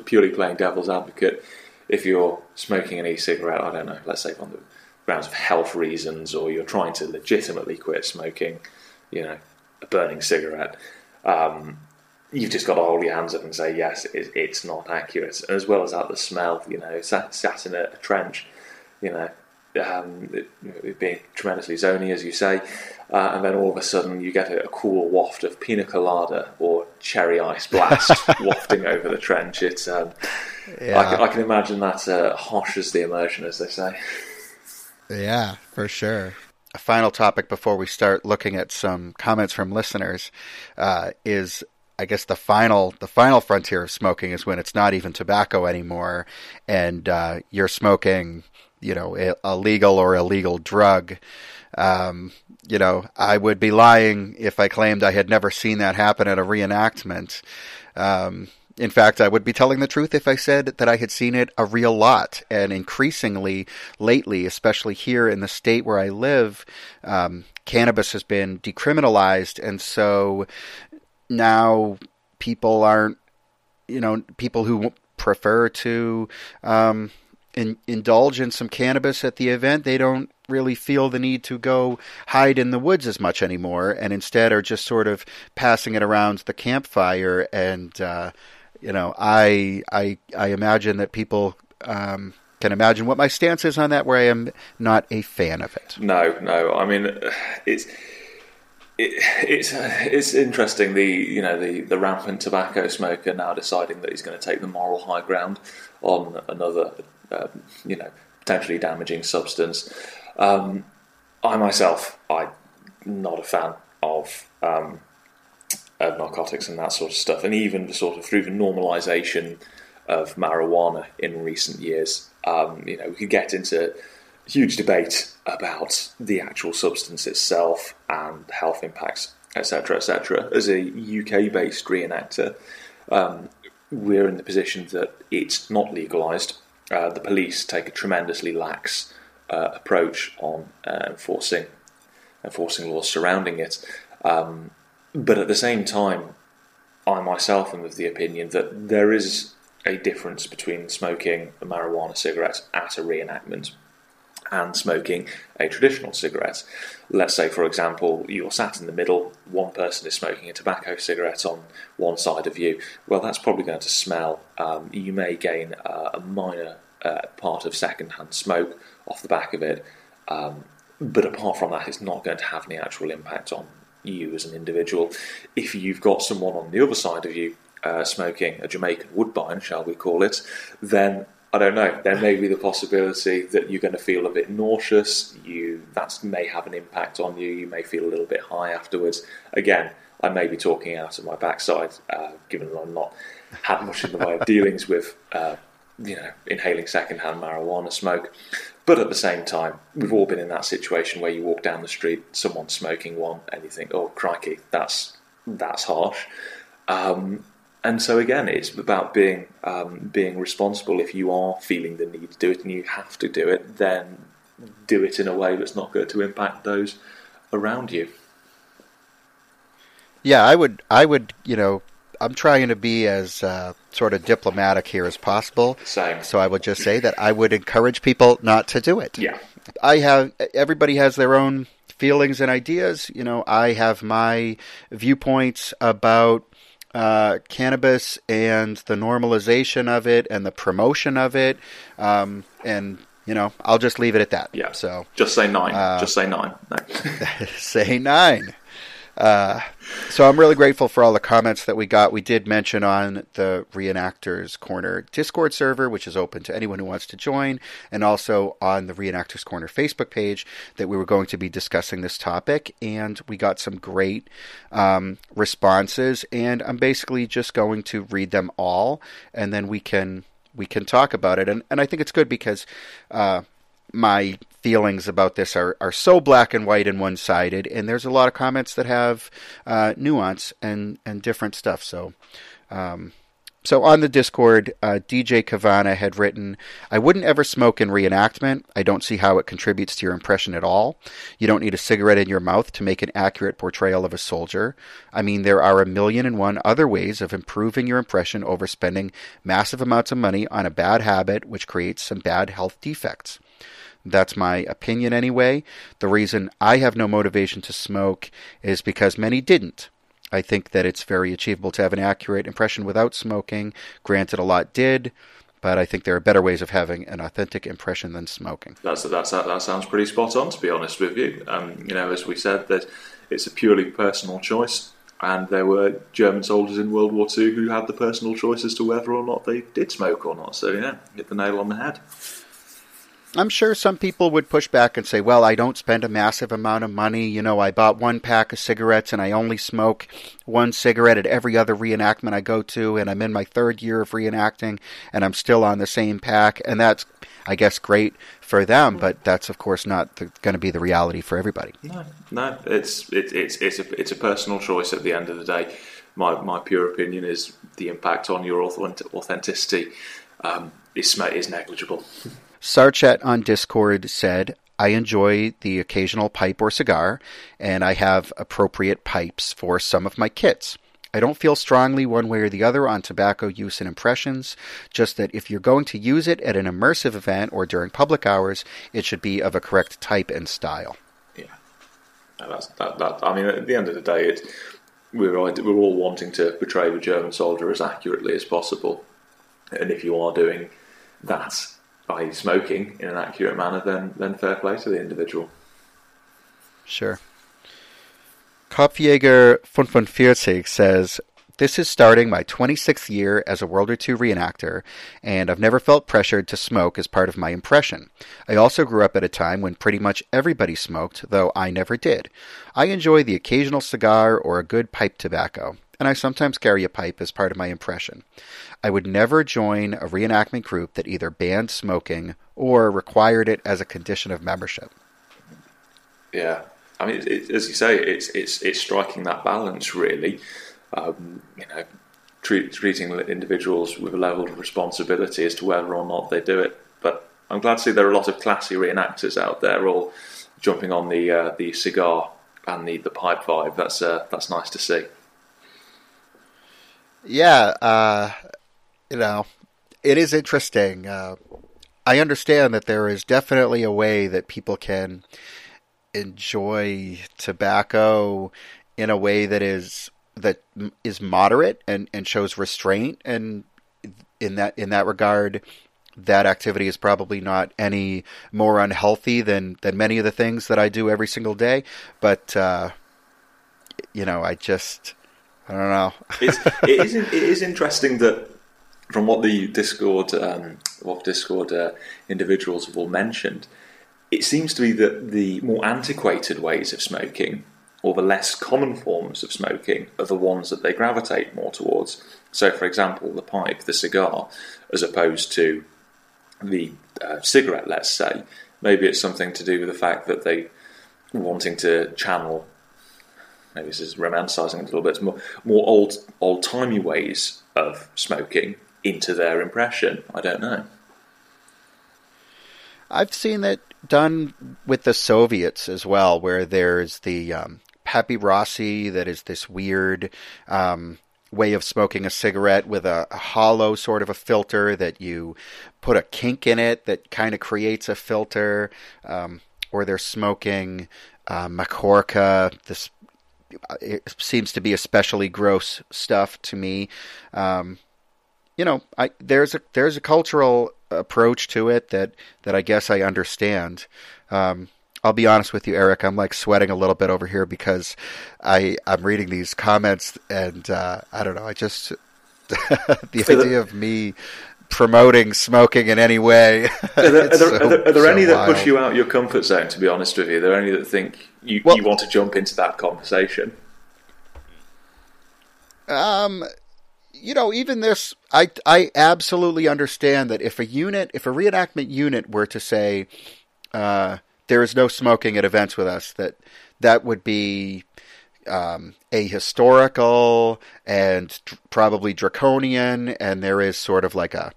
purely playing devil's advocate, if you're smoking an e-cigarette, I don't know, let's say on the grounds of health reasons or you're trying to legitimately quit smoking, you know, a burning cigarette, um, you've just got to hold your hands up and say, yes, it, it's not accurate. And as well as that, the smell, you know, sat, sat in a, a trench, you know, um, it, it, being tremendously zony, as you say, uh, and then all of a sudden you get a, a, cool waft of pina colada or cherry ice blast wafting over the trench. It's, um, yeah. I, can, I, can, imagine that uh, harsh as the immersion, as they say. Yeah, for sure. A final topic before we start looking at some comments from listeners uh, is I guess the final the final frontier of smoking is when it's not even tobacco anymore, and uh, you're smoking, you know, a legal or illegal drug. Um, you know, I would be lying if I claimed I had never seen that happen at a reenactment. Um, in fact, I would be telling the truth if I said that I had seen it a real lot. And increasingly lately, especially here in the state where I live, um, cannabis has been decriminalized. And so now people aren't, you know, people who prefer to um, in, indulge in some cannabis at the event, they don't really feel the need to go hide in the woods as much anymore, and instead are just sort of passing it around the campfire and uh, you know, I I I imagine that people um, can imagine what my stance is on that, where I am not a fan of it. No, no. I mean, it's. It, it's it's interesting the you know the, the rampant tobacco smoker now deciding that he's going to take the moral high ground on another um, you know potentially damaging substance. Um, I myself I'm not a fan of um, of narcotics and that sort of stuff, and even the sort of through the normalisation of marijuana in recent years. Um, you know, we could get into huge debate about the actual substance itself and health impacts, etc., etc. As a UK-based reenactor, um, we're in the position that it's not legalised. Uh, the police take a tremendously lax uh, approach on uh, enforcing enforcing laws surrounding it. Um, but at the same time, I myself am of the opinion that there is a difference between smoking a marijuana cigarette at a reenactment and smoking a traditional cigarette. Let's say, for example, you're sat in the middle, one person is smoking a tobacco cigarette on one side of you. Well, that's probably going to smell. Um, you may gain uh, a minor uh, part of secondhand smoke off the back of it. Um, but apart from that, it's not going to have any actual impact on you as an individual. If you've got someone on the other side of you uh, smoking a Jamaican Woodbine, shall we call it, then I don't know. There may be the possibility that you're going to feel a bit nauseous. You that may have an impact on you. You may feel a little bit high afterwards. Again, I may be talking out of my backside, uh, given that I'm not had much in the way of dealings with, uh, you know, inhaling secondhand marijuana smoke. But at the same time, we've all been in that situation where you walk down the street, someone's smoking one, and you think, "Oh, crikey, that's that's harsh." Um, and so again, it's about being um, being responsible. If you are feeling the need to do it and you have to do it, then do it in a way that's not going to impact those around you. Yeah, I would. I would. You know, I'm trying to be as uh, sort of diplomatic here as possible. Same. So I would just say that I would encourage people not to do it. Yeah. I have. Everybody has their own feelings and ideas. You know, I have my viewpoints about uh, cannabis and the normalization of it and the promotion of it. Um, and you know, I'll just leave it at that. Yeah. So just say nein. Uh, just say nein. No. say nein. Uh, so I'm really grateful for all the comments that we got. We did mention on the Reenactors Corner Discord server, which is open to anyone who wants to join, and also on the Reenactors Corner Facebook page that we were going to be discussing this topic. And we got some great um, responses, and I'm basically just going to read them all, and then we can we can talk about it. And and I think it's good because uh, my feelings about this are, are so black and white and one sided, and there's a lot of comments that have uh, nuance and, and different stuff. So, um, so on the Discord, uh, DJ Kavana had written, I wouldn't ever smoke in reenactment. I don't see how it contributes to your impression at all. You don't need a cigarette in your mouth to make an accurate portrayal of a soldier. I mean, there are a million and one other ways of improving your impression over spending massive amounts of money on a bad habit, which creates some bad health defects. That's my opinion anyway. The reason I have no motivation to smoke is because many didn't. I think that it's very achievable to have an accurate impression without smoking. Granted, a lot did, but I think there are better ways of having an authentic impression than smoking. That's, that's that that sounds pretty spot on, to be honest with you. Um, you know, as we said, that it's a purely personal choice, and there were German soldiers in World War II who had the personal choice as to whether or not they did smoke or not. So yeah, hit the nail on the head. I'm sure some people would push back and say, well, I don't spend a massive amount of money. You know, I bought one pack of cigarettes and I only smoke one cigarette at every other reenactment I go to, and I'm in my third year of reenacting and I'm still on the same pack. And that's, I guess, great for them, but that's, of course, not going to be the reality for everybody. No, no, it's, it, it's, it's, a, it's a personal choice at the end of the day. My, my pure opinion is the impact on your authenticity um, is, is negligible. Sarchet on Discord said, I enjoy the occasional pipe or cigar, and I have appropriate pipes for some of my kits. I don't feel strongly one way or the other on tobacco use and impressions, just that if you're going to use it at an immersive event or during public hours, it should be of a correct type and style. Yeah. That's, that, that, I mean, at the end of the day, it, we're, we're all wanting to portray the German soldier as accurately as possible. And if you are doing that by smoking in an accurate manner, then then fair play to the individual. Sure. Kopfjäger 45 says, This is starting my 26th year as a World War II reenactor, and I've never felt pressured to smoke as part of my impression. I also grew up at a time when pretty much everybody smoked, though I never did. I enjoy the occasional cigar or a good pipe tobacco and I sometimes carry a pipe as part of my impression. I would never join a reenactment group that either banned smoking or required it as a condition of membership. Yeah, I mean, it, as you say, it's it's it's striking that balance really. Um, you know, treat, treating individuals with a level of responsibility as to whether or not they do it. But I'm glad to see there are a lot of classy reenactors out there, all jumping on the uh, the cigar and the, the pipe vibe. That's uh, that's nice to see. Yeah, uh, you know, it is interesting. Uh, I understand that there is definitely a way that people can enjoy tobacco in a way that is that is moderate and, and shows restraint and in that in that regard that activity is probably not any more unhealthy than than many of the things that I do every single day. But uh, you know, I just I don't know. it's, it is it is interesting that from what the Discord um, what Discord uh, individuals have all mentioned, it seems to be that the more antiquated ways of smoking or the less common forms of smoking are the ones that they gravitate more towards. So, for example, the pipe, the cigar, as opposed to the uh, cigarette, let's say, maybe it's something to do with the fact that they wanting to channel. Maybe this is romanticising a little bit more, more old old timey ways of smoking into their impression. I don't know. I've seen it done with the Soviets as well, where there's the um, papyrossi that is this weird um, way of smoking a cigarette with a, a, hollow sort of a filter that you put a kink in it that kind of creates a filter. Um, or they're smoking uh, Machorka. This it seems to be especially gross stuff to me. Um, you know, I, there's a there's a cultural approach to it that that I guess I understand. Um, I'll be honest with you, Erich. I'm like sweating a little bit over here because I I'm reading these comments and uh, I don't know. I just the idea of me promoting smoking in any way. Are there, are there, so, are there, are there so any that push you out your comfort zone? To be honest with you, are there any that think you well, you want to jump into that conversation? Um, you know, even this, I I absolutely understand that if a unit, if a reenactment unit were to say. Uh, there is no smoking at events with us. That that would be um, ahistorical and probably draconian, and there is sort of like a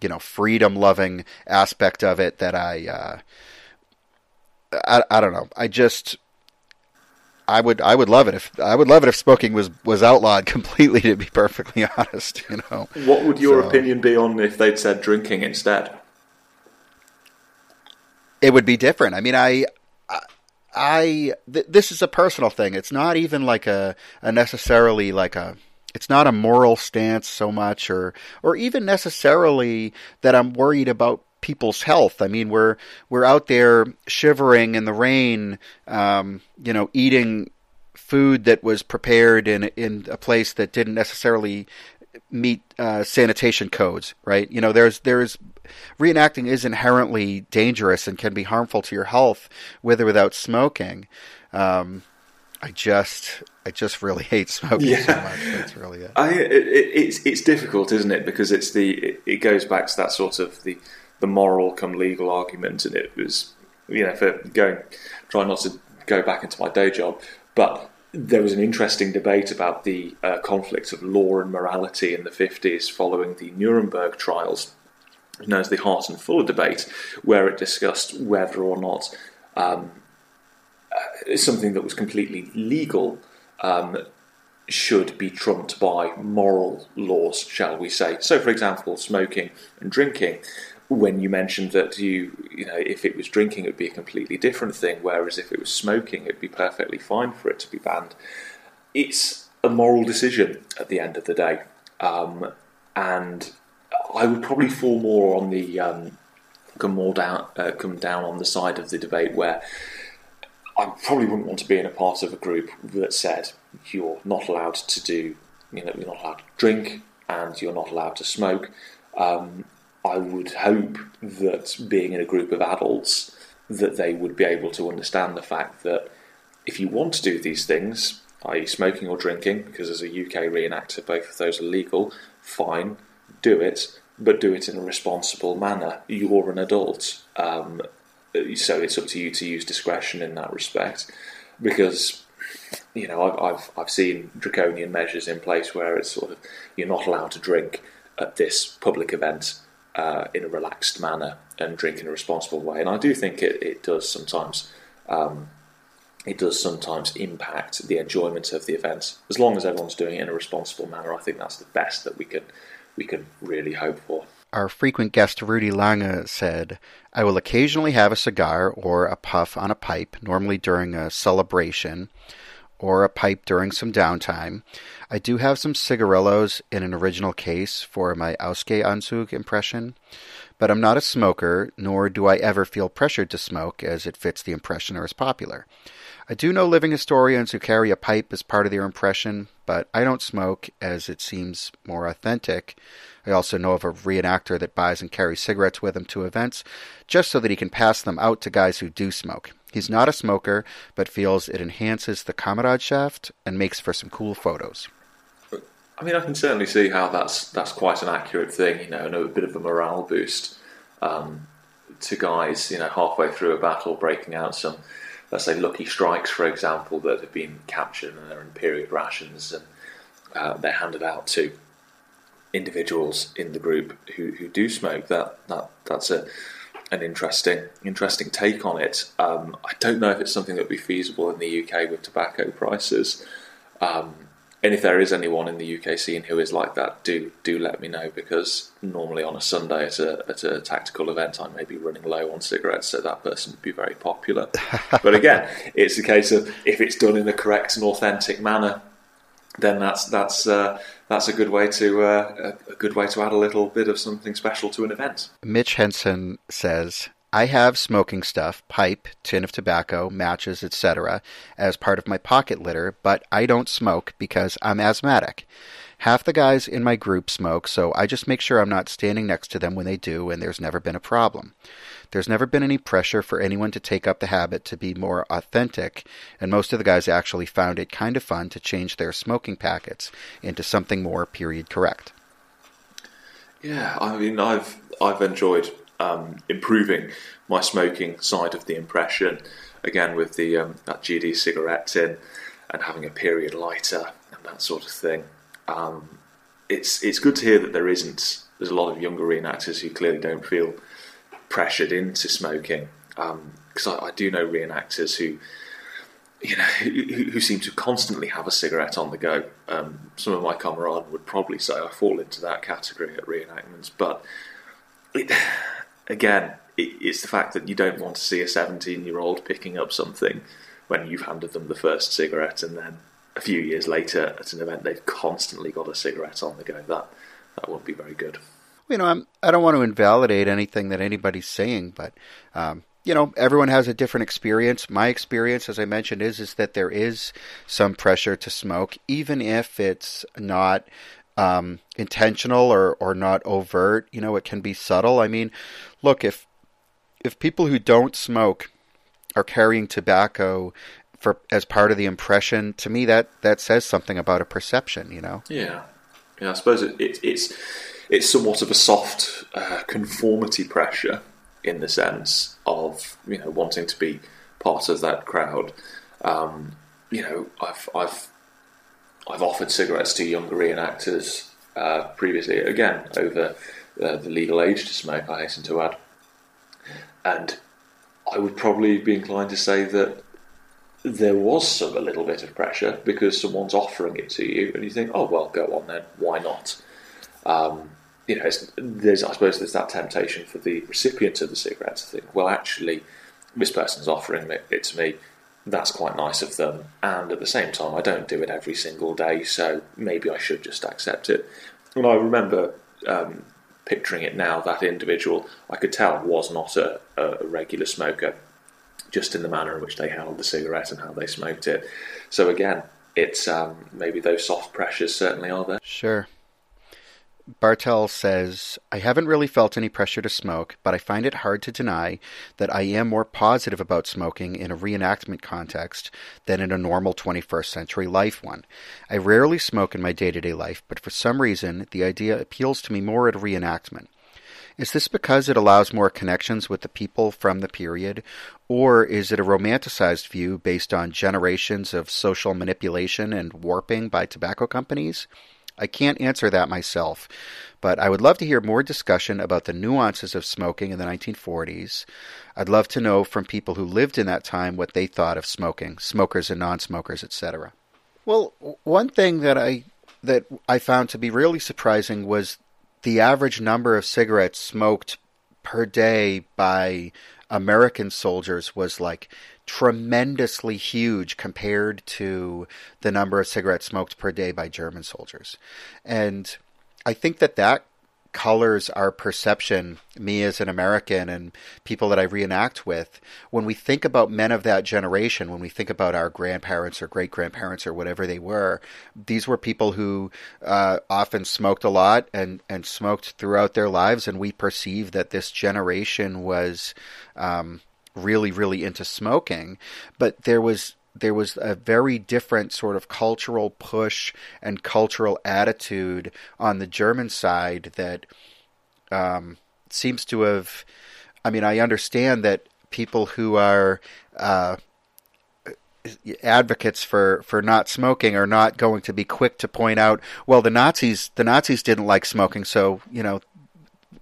you know freedom loving aspect of it that I, uh, I I don't know. I just I would I would love it if I would love it if smoking was was outlawed completely. To be perfectly honest, you know. What would your so, opinion be on if they'd said drinking instead? it would be different. I mean, I, I, th- this is a personal thing. It's not even like a, a necessarily like a, it's not a moral stance so much, or, or even necessarily that I'm worried about people's health. I mean, we're we're out there shivering in the rain, um, you know, eating food that was prepared in in a place that didn't necessarily meet uh, sanitation codes, right? You know, there's there's reenacting is inherently dangerous and can be harmful to your health with or without smoking. Um, I just I just really hate smoking yeah. so much. That's really it. I, it, it's it's difficult, isn't it? Because it's the it, it, goes back to that sort of the the moral come legal argument, and it was you know for going trying not to go back into my day job, but there was an interesting debate about the uh, conflict of law and morality in the 50s following the Nuremberg trials known as the Hart and Fuller debate, where it discussed whether or not um, uh, something that was completely legal um, should be trumped by moral laws, shall we say. So, for example, smoking and drinking. When you mentioned that you, you know, if it was drinking, it would be a completely different thing, whereas if it was smoking, it'd be perfectly fine for it to be banned. It's a moral decision at the end of the day, um, and I would probably fall more on the um, come more down uh, come down on the side of the debate where I probably wouldn't want to be in a part of a group that said you're not allowed to do, you know, you're not allowed to drink and you're not allowed to smoke. Um, I would hope that being in a group of adults, that they would be able to understand the fact that if you want to do these things, i.e., smoking or drinking, because as a UK reenactor, both of those are legal, fine do it, but do it in a responsible manner. You're an adult, um, so it's up to you to use discretion in that respect. Because you know, I've, I've I've seen draconian measures in place where it's sort of you're not allowed to drink at this public event uh, in a relaxed manner and drink in a responsible way. And I do think it, it does sometimes. Um, it does sometimes impact the enjoyment of the event. As long as everyone's doing it in a responsible manner, I think that's the best that we can we could really hope for. Our frequent guest Rudy Lange said, I will occasionally have a cigar or a puff on a pipe, normally during a celebration, or a pipe during some downtime. I do have some cigarillos in an original case for my Ausgehanzug impression, but I'm not a smoker, nor do I ever feel pressured to smoke as it fits the impression or is popular. I do know living historians who carry a pipe as part of their impression, but I don't smoke as it seems more authentic. I also know of a reenactor that buys and carries cigarettes with him to events just so that he can pass them out to guys who do smoke. He's not a smoker, but feels it enhances the comradeship and makes for some cool photos. I mean, I can certainly see how that's that's quite an accurate thing, you know, and a bit of a morale boost um, to guys, you know, halfway through a battle, breaking out some, let's say, lucky strikes, for example, that have been captured and they're in period rations, and uh, they're handed out to individuals in the group who, who do smoke. That that that's a an interesting interesting take on it. Um, I don't know if it's something that would be feasible in the UK with tobacco prices. Um, and if there is anyone in the UK scene who is like that, do do let me know because normally on a Sunday at a at a tactical event, I may be running low on cigarettes, so that person would be very popular. but again, it's a case of if it's done in a correct and authentic manner, then that's that's uh, that's a good way to uh, a good way to add a little bit of something special to an event. Mitch Henson says, I have smoking stuff, pipe, tin of tobacco, matches, etc., as part of my pocket litter, but I don't smoke because I'm asthmatic. Half the guys in my group smoke, so I just make sure I'm not standing next to them when they do, and there's never been a problem. There's never been any pressure for anyone to take up the habit to be more authentic, and most of the guys actually found it kind of fun to change their smoking packets into something more period correct. Yeah, I mean, I've I've enjoyed um, improving my smoking side of the impression. Again, with the um, that GD cigarette tin and having a period lighter and that sort of thing. Um, it's it's good to hear that there isn't. There's a lot of younger reenactors who clearly don't feel pressured into smoking. Because um, I, I, do know reenactors who, you know, who, who, seem to constantly have a cigarette on the go. Um, some of my camaraderie would probably say I fall into that category at reenactments, but it, again, it, it's the fact that you don't want to see a 17 year old picking up something when you've handed them the first cigarette and then a few years later at an event they've constantly got a cigarette on the go. That that won't be very good. You know, I'm, I don't want to invalidate anything that anybody's saying, but um, you know, everyone has a different experience. My experience, as I mentioned, is is that there is some pressure to smoke, even if it's not um, intentional or, or not overt. You know, it can be subtle. I mean, look, if if people who don't smoke are carrying tobacco for as part of the impression, to me that that says something about a perception. You know. Yeah, yeah. I suppose it, it, it's it's somewhat of a soft uh, conformity pressure in the sense of you know wanting to be part of that crowd. Um, you know, I've I've I've offered cigarettes to younger reenactors uh, previously, again, over uh, the legal age to smoke, I hasten to add. And I would probably be inclined to say that there was some a little bit of pressure because someone's offering it to you, and you think, "Oh well, go on then. Why not?" Um, you know, there's I suppose there's that temptation for the recipient of the cigarette to think, "Well, actually, this person's offering it to me that's quite nice of them. And at the same time, I don't do it every single day, so maybe I should just accept it. And I remember um, picturing it now, that individual, I could tell was not a, a, regular smoker, just in the manner in which they held the cigarette and how they smoked it. So again, it's um, maybe those soft pressures certainly are there. Sure. Bartel says, I haven't really felt any pressure to smoke, but I find it hard to deny that I am more positive about smoking in a reenactment context than in a normal 21st century life one. I rarely smoke in my day to day life, but for some reason, the idea appeals to me more at a reenactment. Is this because it allows more connections with the people from the period, or is it a romanticized view based on generations of social manipulation and warping by tobacco companies? I can't answer that myself, but I would love to hear more discussion about the nuances of smoking in the 1940s. I'd love to know from people who lived in that time what they thought of smoking, smokers and non-smokers, etc. Well, one thing that I that I found to be really surprising was the average number of cigarettes smoked per day by American soldiers was like tremendously huge compared to the number of cigarettes smoked per day by German soldiers. And I think that that colors our perception, me as an American and people that I reenact with, when we think about men of that generation, when we think about our grandparents or great grandparents or whatever they were, these were people who uh, often smoked a lot and, and smoked throughout their lives, and we perceive that this generation was um, really, really into smoking. But there was there was a very different sort of cultural push and cultural attitude on the German side that um, seems to have. I mean, I understand that people who are uh, advocates for, for not smoking are not going to be quick to point out, well, the Nazis the Nazis didn't like smoking, so you know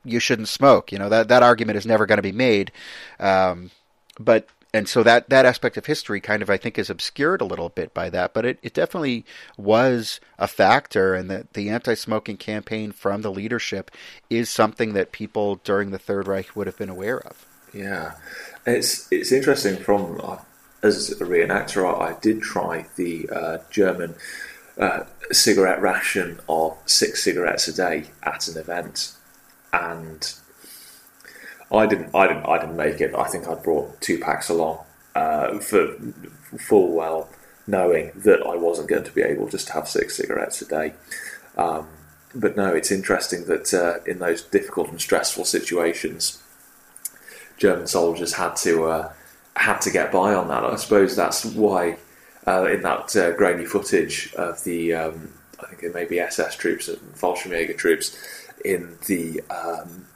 you shouldn't smoke. You know that that argument is never going to be made. Um, but and so that that aspect of history kind of I think is obscured a little bit by that, but it, it definitely was a factor, and that the anti-smoking campaign from the leadership is something that people during the Third Reich would have been aware of. Yeah, it's it's interesting. From uh, as a reenactor, I did try the uh, German uh, cigarette ration of six cigarettes a day at an event, and I didn't. I didn't. I didn't make it. I think I brought two packs along uh, for full well knowing that I wasn't going to be able just to have six cigarettes a day. Um, but no, it's interesting that uh, in those difficult and stressful situations, German soldiers had to uh, had to get by on that. I suppose that's why uh, in that uh, grainy footage of the um, I think it may be SS troops and Fallschirmjäger troops in the um,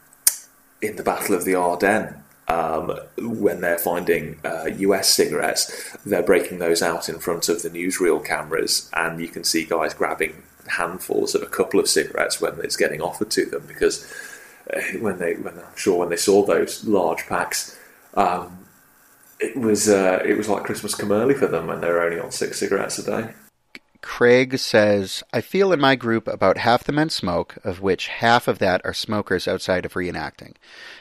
in the Battle of the Ardennes, um, when they're finding uh, US cigarettes, they're breaking those out in front of the newsreel cameras, and you can see guys grabbing handfuls of a couple of cigarettes when it's getting offered to them because uh, when they, when I'm sure when they saw those large packs, um, it was uh, it was like Christmas come early for them when they were only on six cigarettes a day. Craig says, I feel in my group about half the men smoke, of which half of that are smokers outside of reenacting.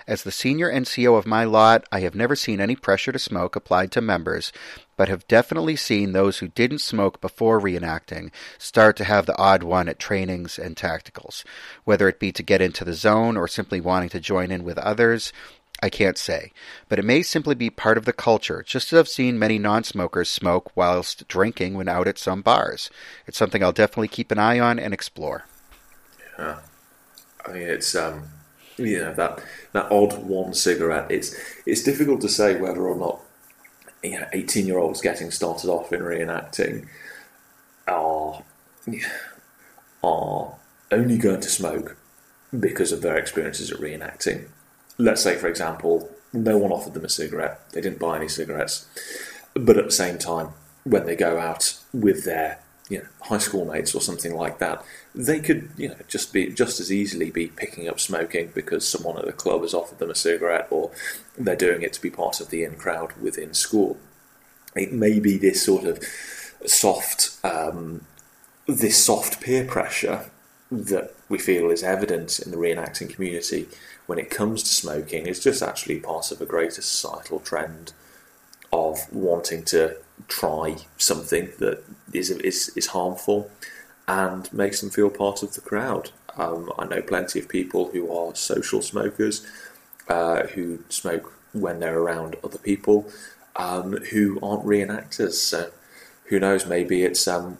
As the senior NCO of my lot, I have never seen any pressure to smoke applied to members, but have definitely seen those who didn't smoke before reenacting start to have the odd one at trainings and tacticals. Whether it be to get into the zone or simply wanting to join in with others, I can't say, but it may simply be part of the culture, just as I've seen many non smokers smoke whilst drinking when out at some bars. It's something I'll definitely keep an eye on and explore. Yeah. I mean, it's, um, you know, that, that odd one cigarette. It's, it's difficult to say whether or not, you know, 18 year olds getting started off in reenacting are, are only going to smoke because of their experiences at reenacting let's say, for example, no one offered them a cigarette, they didn't buy any cigarettes, but at the same time, when they go out with their you know, high school mates or something like that, they could you know just be just as easily be picking up smoking because someone at the club has offered them a cigarette, or they're doing it to be part of the in crowd within school. It may be this sort of soft, um, this soft peer pressure that we feel is evident in the reenacting community when it comes to smoking is just actually part of a greater societal trend of wanting to try something that is is, is harmful and makes them feel part of the crowd. Um, I know plenty of people who are social smokers uh, who smoke when they're around other people um, who aren't reenactors. So who knows? Maybe it's um,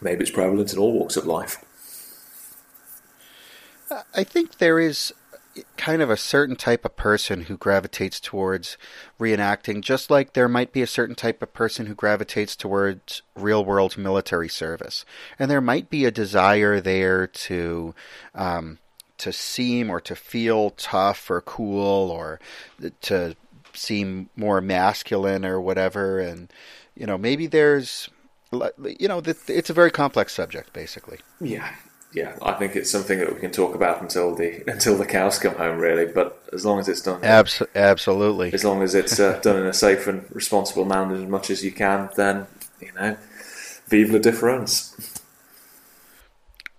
maybe it's prevalent in all walks of life. I think there is kind of a certain type of person who gravitates towards reenacting, just like there might be a certain type of person who gravitates towards real world military service. And there might be a desire there to. Um, to seem or to feel tough or cool or to seem more masculine or whatever and you know maybe there's you know it's a very complex subject basically yeah yeah, I think it's something that we can talk about until the until the cows come home, really. But as long as it's done, Abs- absolutely, as long as it's uh, done in a safe and responsible manner as much as you can, then you know, vive la difference.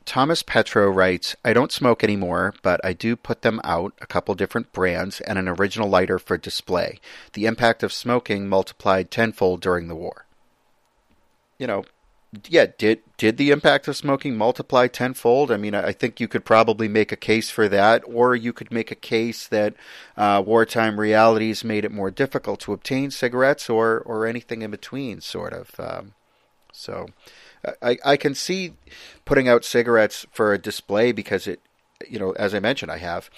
Thomas Petro writes, I don't smoke anymore, but I do put them out, a couple different brands, and an original lighter for display. The impact of smoking multiplied tenfold during the war. You know, yeah, did did the impact of smoking multiply tenfold? I mean, I think you could probably make a case for that, or you could make a case that uh, wartime realities made it more difficult to obtain cigarettes, or or anything in between, sort of. Um, so, I I can see putting out cigarettes for a display because it, you know, as I mentioned, I have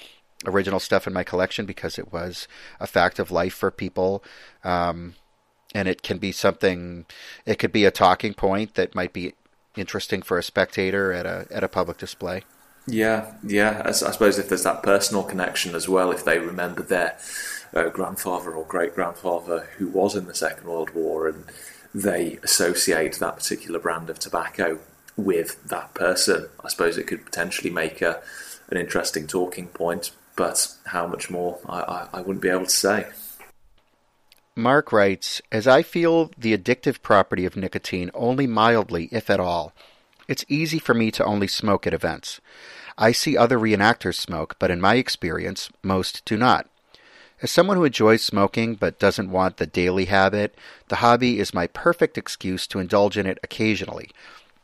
original stuff in my collection because it was a fact of life for people. Um, and it can be something it could be a talking point that might be interesting for a spectator at a at a public display. Yeah yeah. I, suppose if there's that personal connection as well if they remember their uh, grandfather or great grandfather who was in the second world war and they associate that particular brand of tobacco with that person i suppose it could potentially make a an interesting talking point but how much more I, I, I wouldn't be able to say Mark writes, As I feel the addictive property of nicotine only mildly, if at all, it's easy for me to only smoke at events. I see other reenactors smoke, but in my experience, most do not. As someone who enjoys smoking but doesn't want the daily habit, the hobby is my perfect excuse to indulge in it occasionally.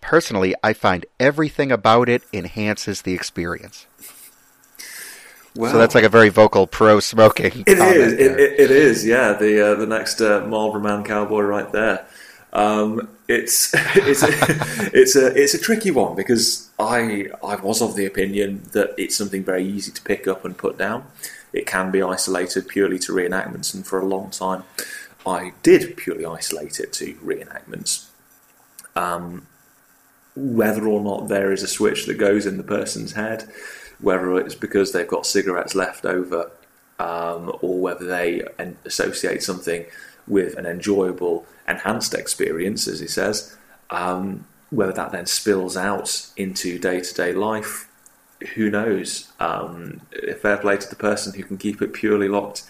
Personally, I find everything about it enhances the experience. So that's like a very vocal pro smoking. It is. It, it, it is. Yeah. The uh, the next uh, Marlboro Man cowboy right there. Um, it's it's a, it's a it's a tricky one because I I was of the opinion that it's something very easy to pick up and put down. It can be isolated purely to reenactments, and for a long time, I did purely isolate it to reenactments. Um, whether or not there is a switch that goes in the person's head whether it's because they've got cigarettes left over um, or whether they associate something with an enjoyable, enhanced experience, as he says, um, whether that then spills out into day to day life, who knows? Um, fair play to the person who can keep it purely locked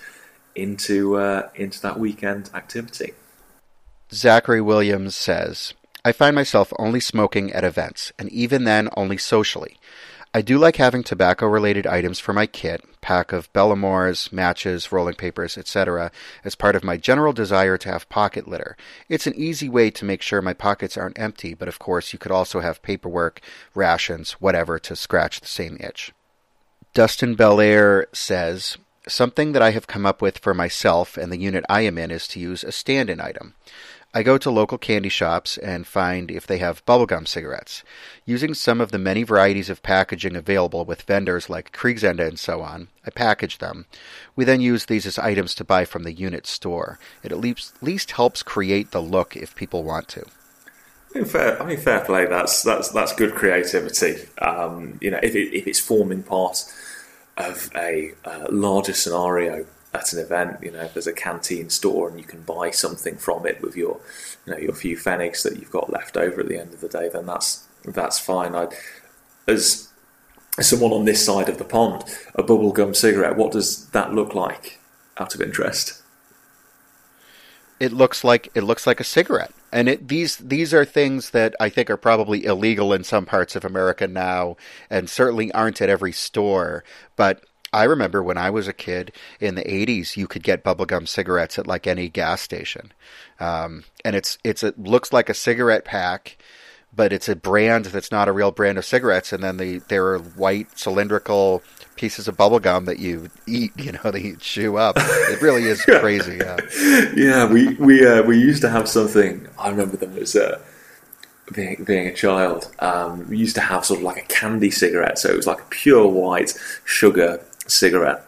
into uh, into that weekend activity. Zachary Williams says, I find myself only smoking at events, and even then only socially. I do like having tobacco related items for my kit, pack of Belomors, matches, rolling papers, etc., as part of my general desire to have pocket litter. It's an easy way to make sure my pockets aren't empty, but of course you could also have paperwork, rations, whatever to scratch the same itch. Dustin Belair says, Something that I have come up with for myself and the unit I am in is to use a stand in item. I go to local candy shops and find if they have bubblegum cigarettes. Using some of the many varieties of packaging available with vendors like Kriegsende and so on, I package them. We then use these as items to buy from the unit store. It at least, least helps create the look if people want to. I mean, fair, I mean, fair play. That's that's that's good creativity. Um, you know, if, it, if it's forming part of a uh, larger scenario at an event, you know, if there's a canteen store and you can buy something from it with your, you know, your few pfennigs that you've got left over at the end of the day, then that's that's fine. I, as, someone on this side of the pond, a bubblegum cigarette, what does that look like? Out of interest, it looks like it looks like a cigarette, and it, these these are things that I think are probably illegal in some parts of America now, and certainly aren't at every store. But I remember when I was a kid in the 80s, you could get bubblegum cigarettes at like any gas station. Um, and it's, it's, it looks like a cigarette pack, but it's a brand that's not a real brand of cigarettes. And then the, there are white cylindrical pieces of bubblegum that you eat, you know, that you chew up. It really is crazy. Yeah. yeah. We, we, uh, we used to have something, I remember them as, uh, being, being a child, um, we used to have sort of like a candy cigarette. So it was like a pure white sugar cigarette.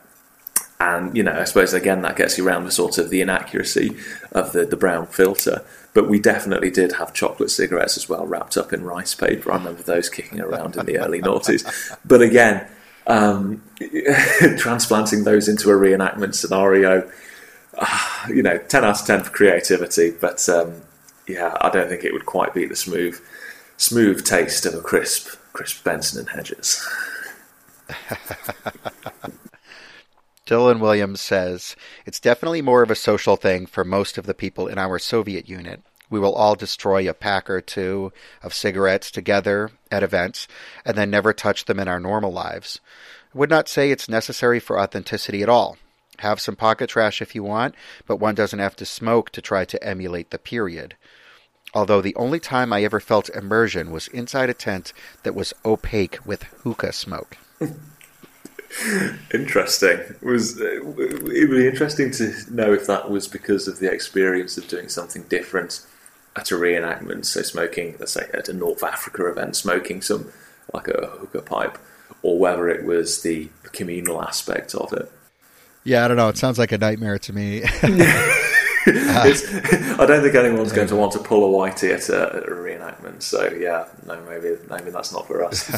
And, you know, I suppose again that gets you around the sort of the inaccuracy of the, the brown filter. But we definitely did have chocolate cigarettes as well, wrapped up in rice paper. I remember those kicking around in the early noughties. But again, um, transplanting those into a reenactment scenario, uh, you know, 10 out of 10 for creativity. But um, yeah, I don't think it would quite beat the smooth, smooth taste of a crisp, crisp Benson and Hedges. Dylan Williams says, It's definitely more of a social thing for most of the people in our Soviet unit. We will all destroy a pack or two of cigarettes together at events and then never touch them in our normal lives. I would not say it's necessary for authenticity at all. Have some pocket trash if you want, but one doesn't have to smoke to try to emulate the period. although the only time I ever felt immersion was inside a tent that was opaque with hookah smoke. interesting. It was it would be interesting to know if that was because of the experience of doing something different at a reenactment, so smoking, let's say at a North Africa event, smoking some like a hookah pipe, or whether it was the communal aspect of it. Yeah, I don't know. It sounds like a nightmare to me. Uh, I don't think anyone's going to want to pull a whitey at a, at a reenactment. So yeah, no, maybe maybe that's not for us.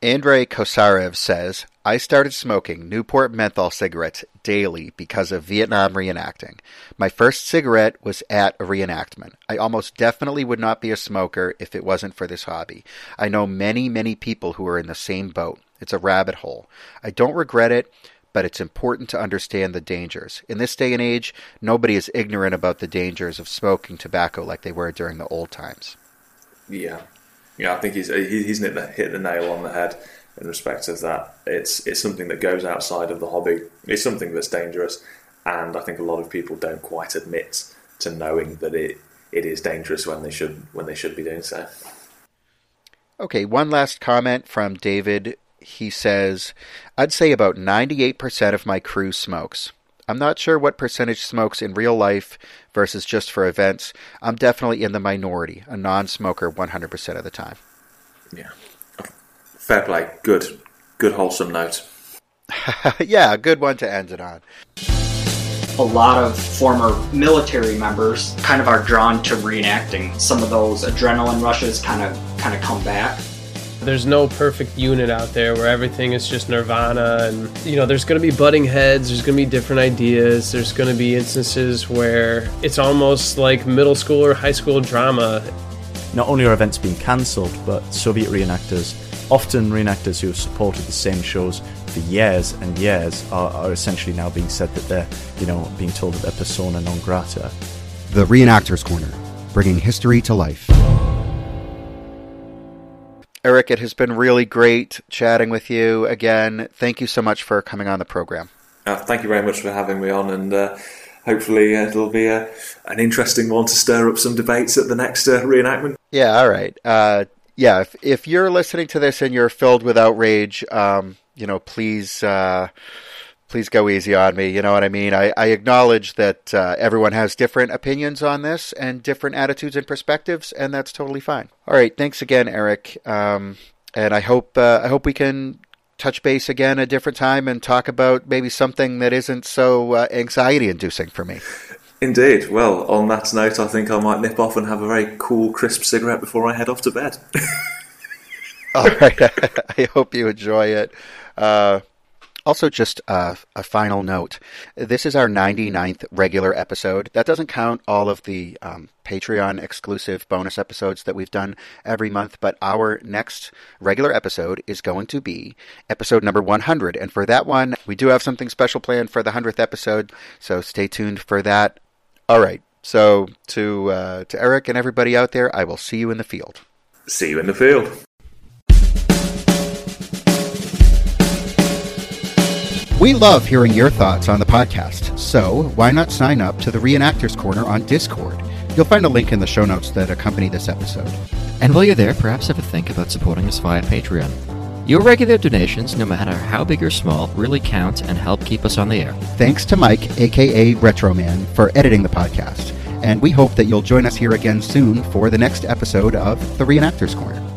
Andrei Kosarev says, I started smoking Newport menthol cigarettes daily because of Vietnam reenacting. My first cigarette was at a reenactment. I almost definitely would not be a smoker if it wasn't for this hobby. I know many, many people who are in the same boat. It's a rabbit hole. I don't regret it, but it's important to understand the dangers. In this day and age, nobody is ignorant about the dangers of smoking tobacco like they were during the old times. Yeah, yeah, I think he's he's hit the, hit the nail on the head in respect of that. It's it's something that goes outside of the hobby. It's something that's dangerous, and I think a lot of people don't quite admit to knowing that it it is dangerous when they should when they should be doing so. Okay, one last comment from David. He says, I'd say about 98% of my crew smokes. I'm not sure what percentage smokes in real life versus just for events. I'm definitely in the minority, a non smoker 100% of the time. Yeah. Fair play. Good. Good, wholesome note. yeah, a good one to end it on. A lot of former military members kind of are drawn to reenacting. Some of those adrenaline rushes kind of kind of come back. There's no perfect unit out there where everything is just nirvana and you know there's going to be butting heads, there's going to be different ideas, there's going to be instances where it's almost like middle school or high school drama. Not only are events being cancelled, but Soviet reenactors, often reenactors who have supported the same shows for years and years, are, are essentially now being said that they're, you know, being told that they're persona non grata. The Reenactors Corner, bringing history to life. Erich, it has been really great chatting with you again. Thank you so much for coming on the program. Uh, thank you very much for having me on, and uh, hopefully uh, it'll be a, an interesting one to stir up some debates at the next uh, reenactment. Yeah, all right. Uh, yeah, if, if you're listening to this and you're filled with outrage, um, you know, please uh, please go easy on me. You know what I mean? I, I acknowledge that uh, everyone has different opinions on this and different attitudes and perspectives, and that's totally fine. All right, thanks again, Erich. Um, and I hope uh, I hope we can touch base again a different time and talk about maybe something that isn't so uh, anxiety inducing for me. Indeed. Well, on that note, I think I might nip off and have a very cool, crisp cigarette before I head off to bed. All right. I hope you enjoy it. Uh, also, just a, a, final note. This is our 99th regular episode. That doesn't count all of the um, Patreon exclusive bonus episodes that we've done every month, but our next regular episode is going to be episode number 100. And for that one, we do have something special planned for the 100th episode, so stay tuned for that. All right. So, to, uh, to Erich and everybody out there, I will see you in the field. See you in the field. We love hearing your thoughts on the podcast, so why not sign up to the Reenactors Corner on Discord? You'll find a link in the show notes that accompany this episode. And while you're there, perhaps have a think about supporting us via Patreon. Your regular donations, no matter how big or small, really count and help keep us on the air. Thanks to Mike, aka Retroman, for editing the podcast, and we hope that you'll join us here again soon for the next episode of the Reenactors Corner.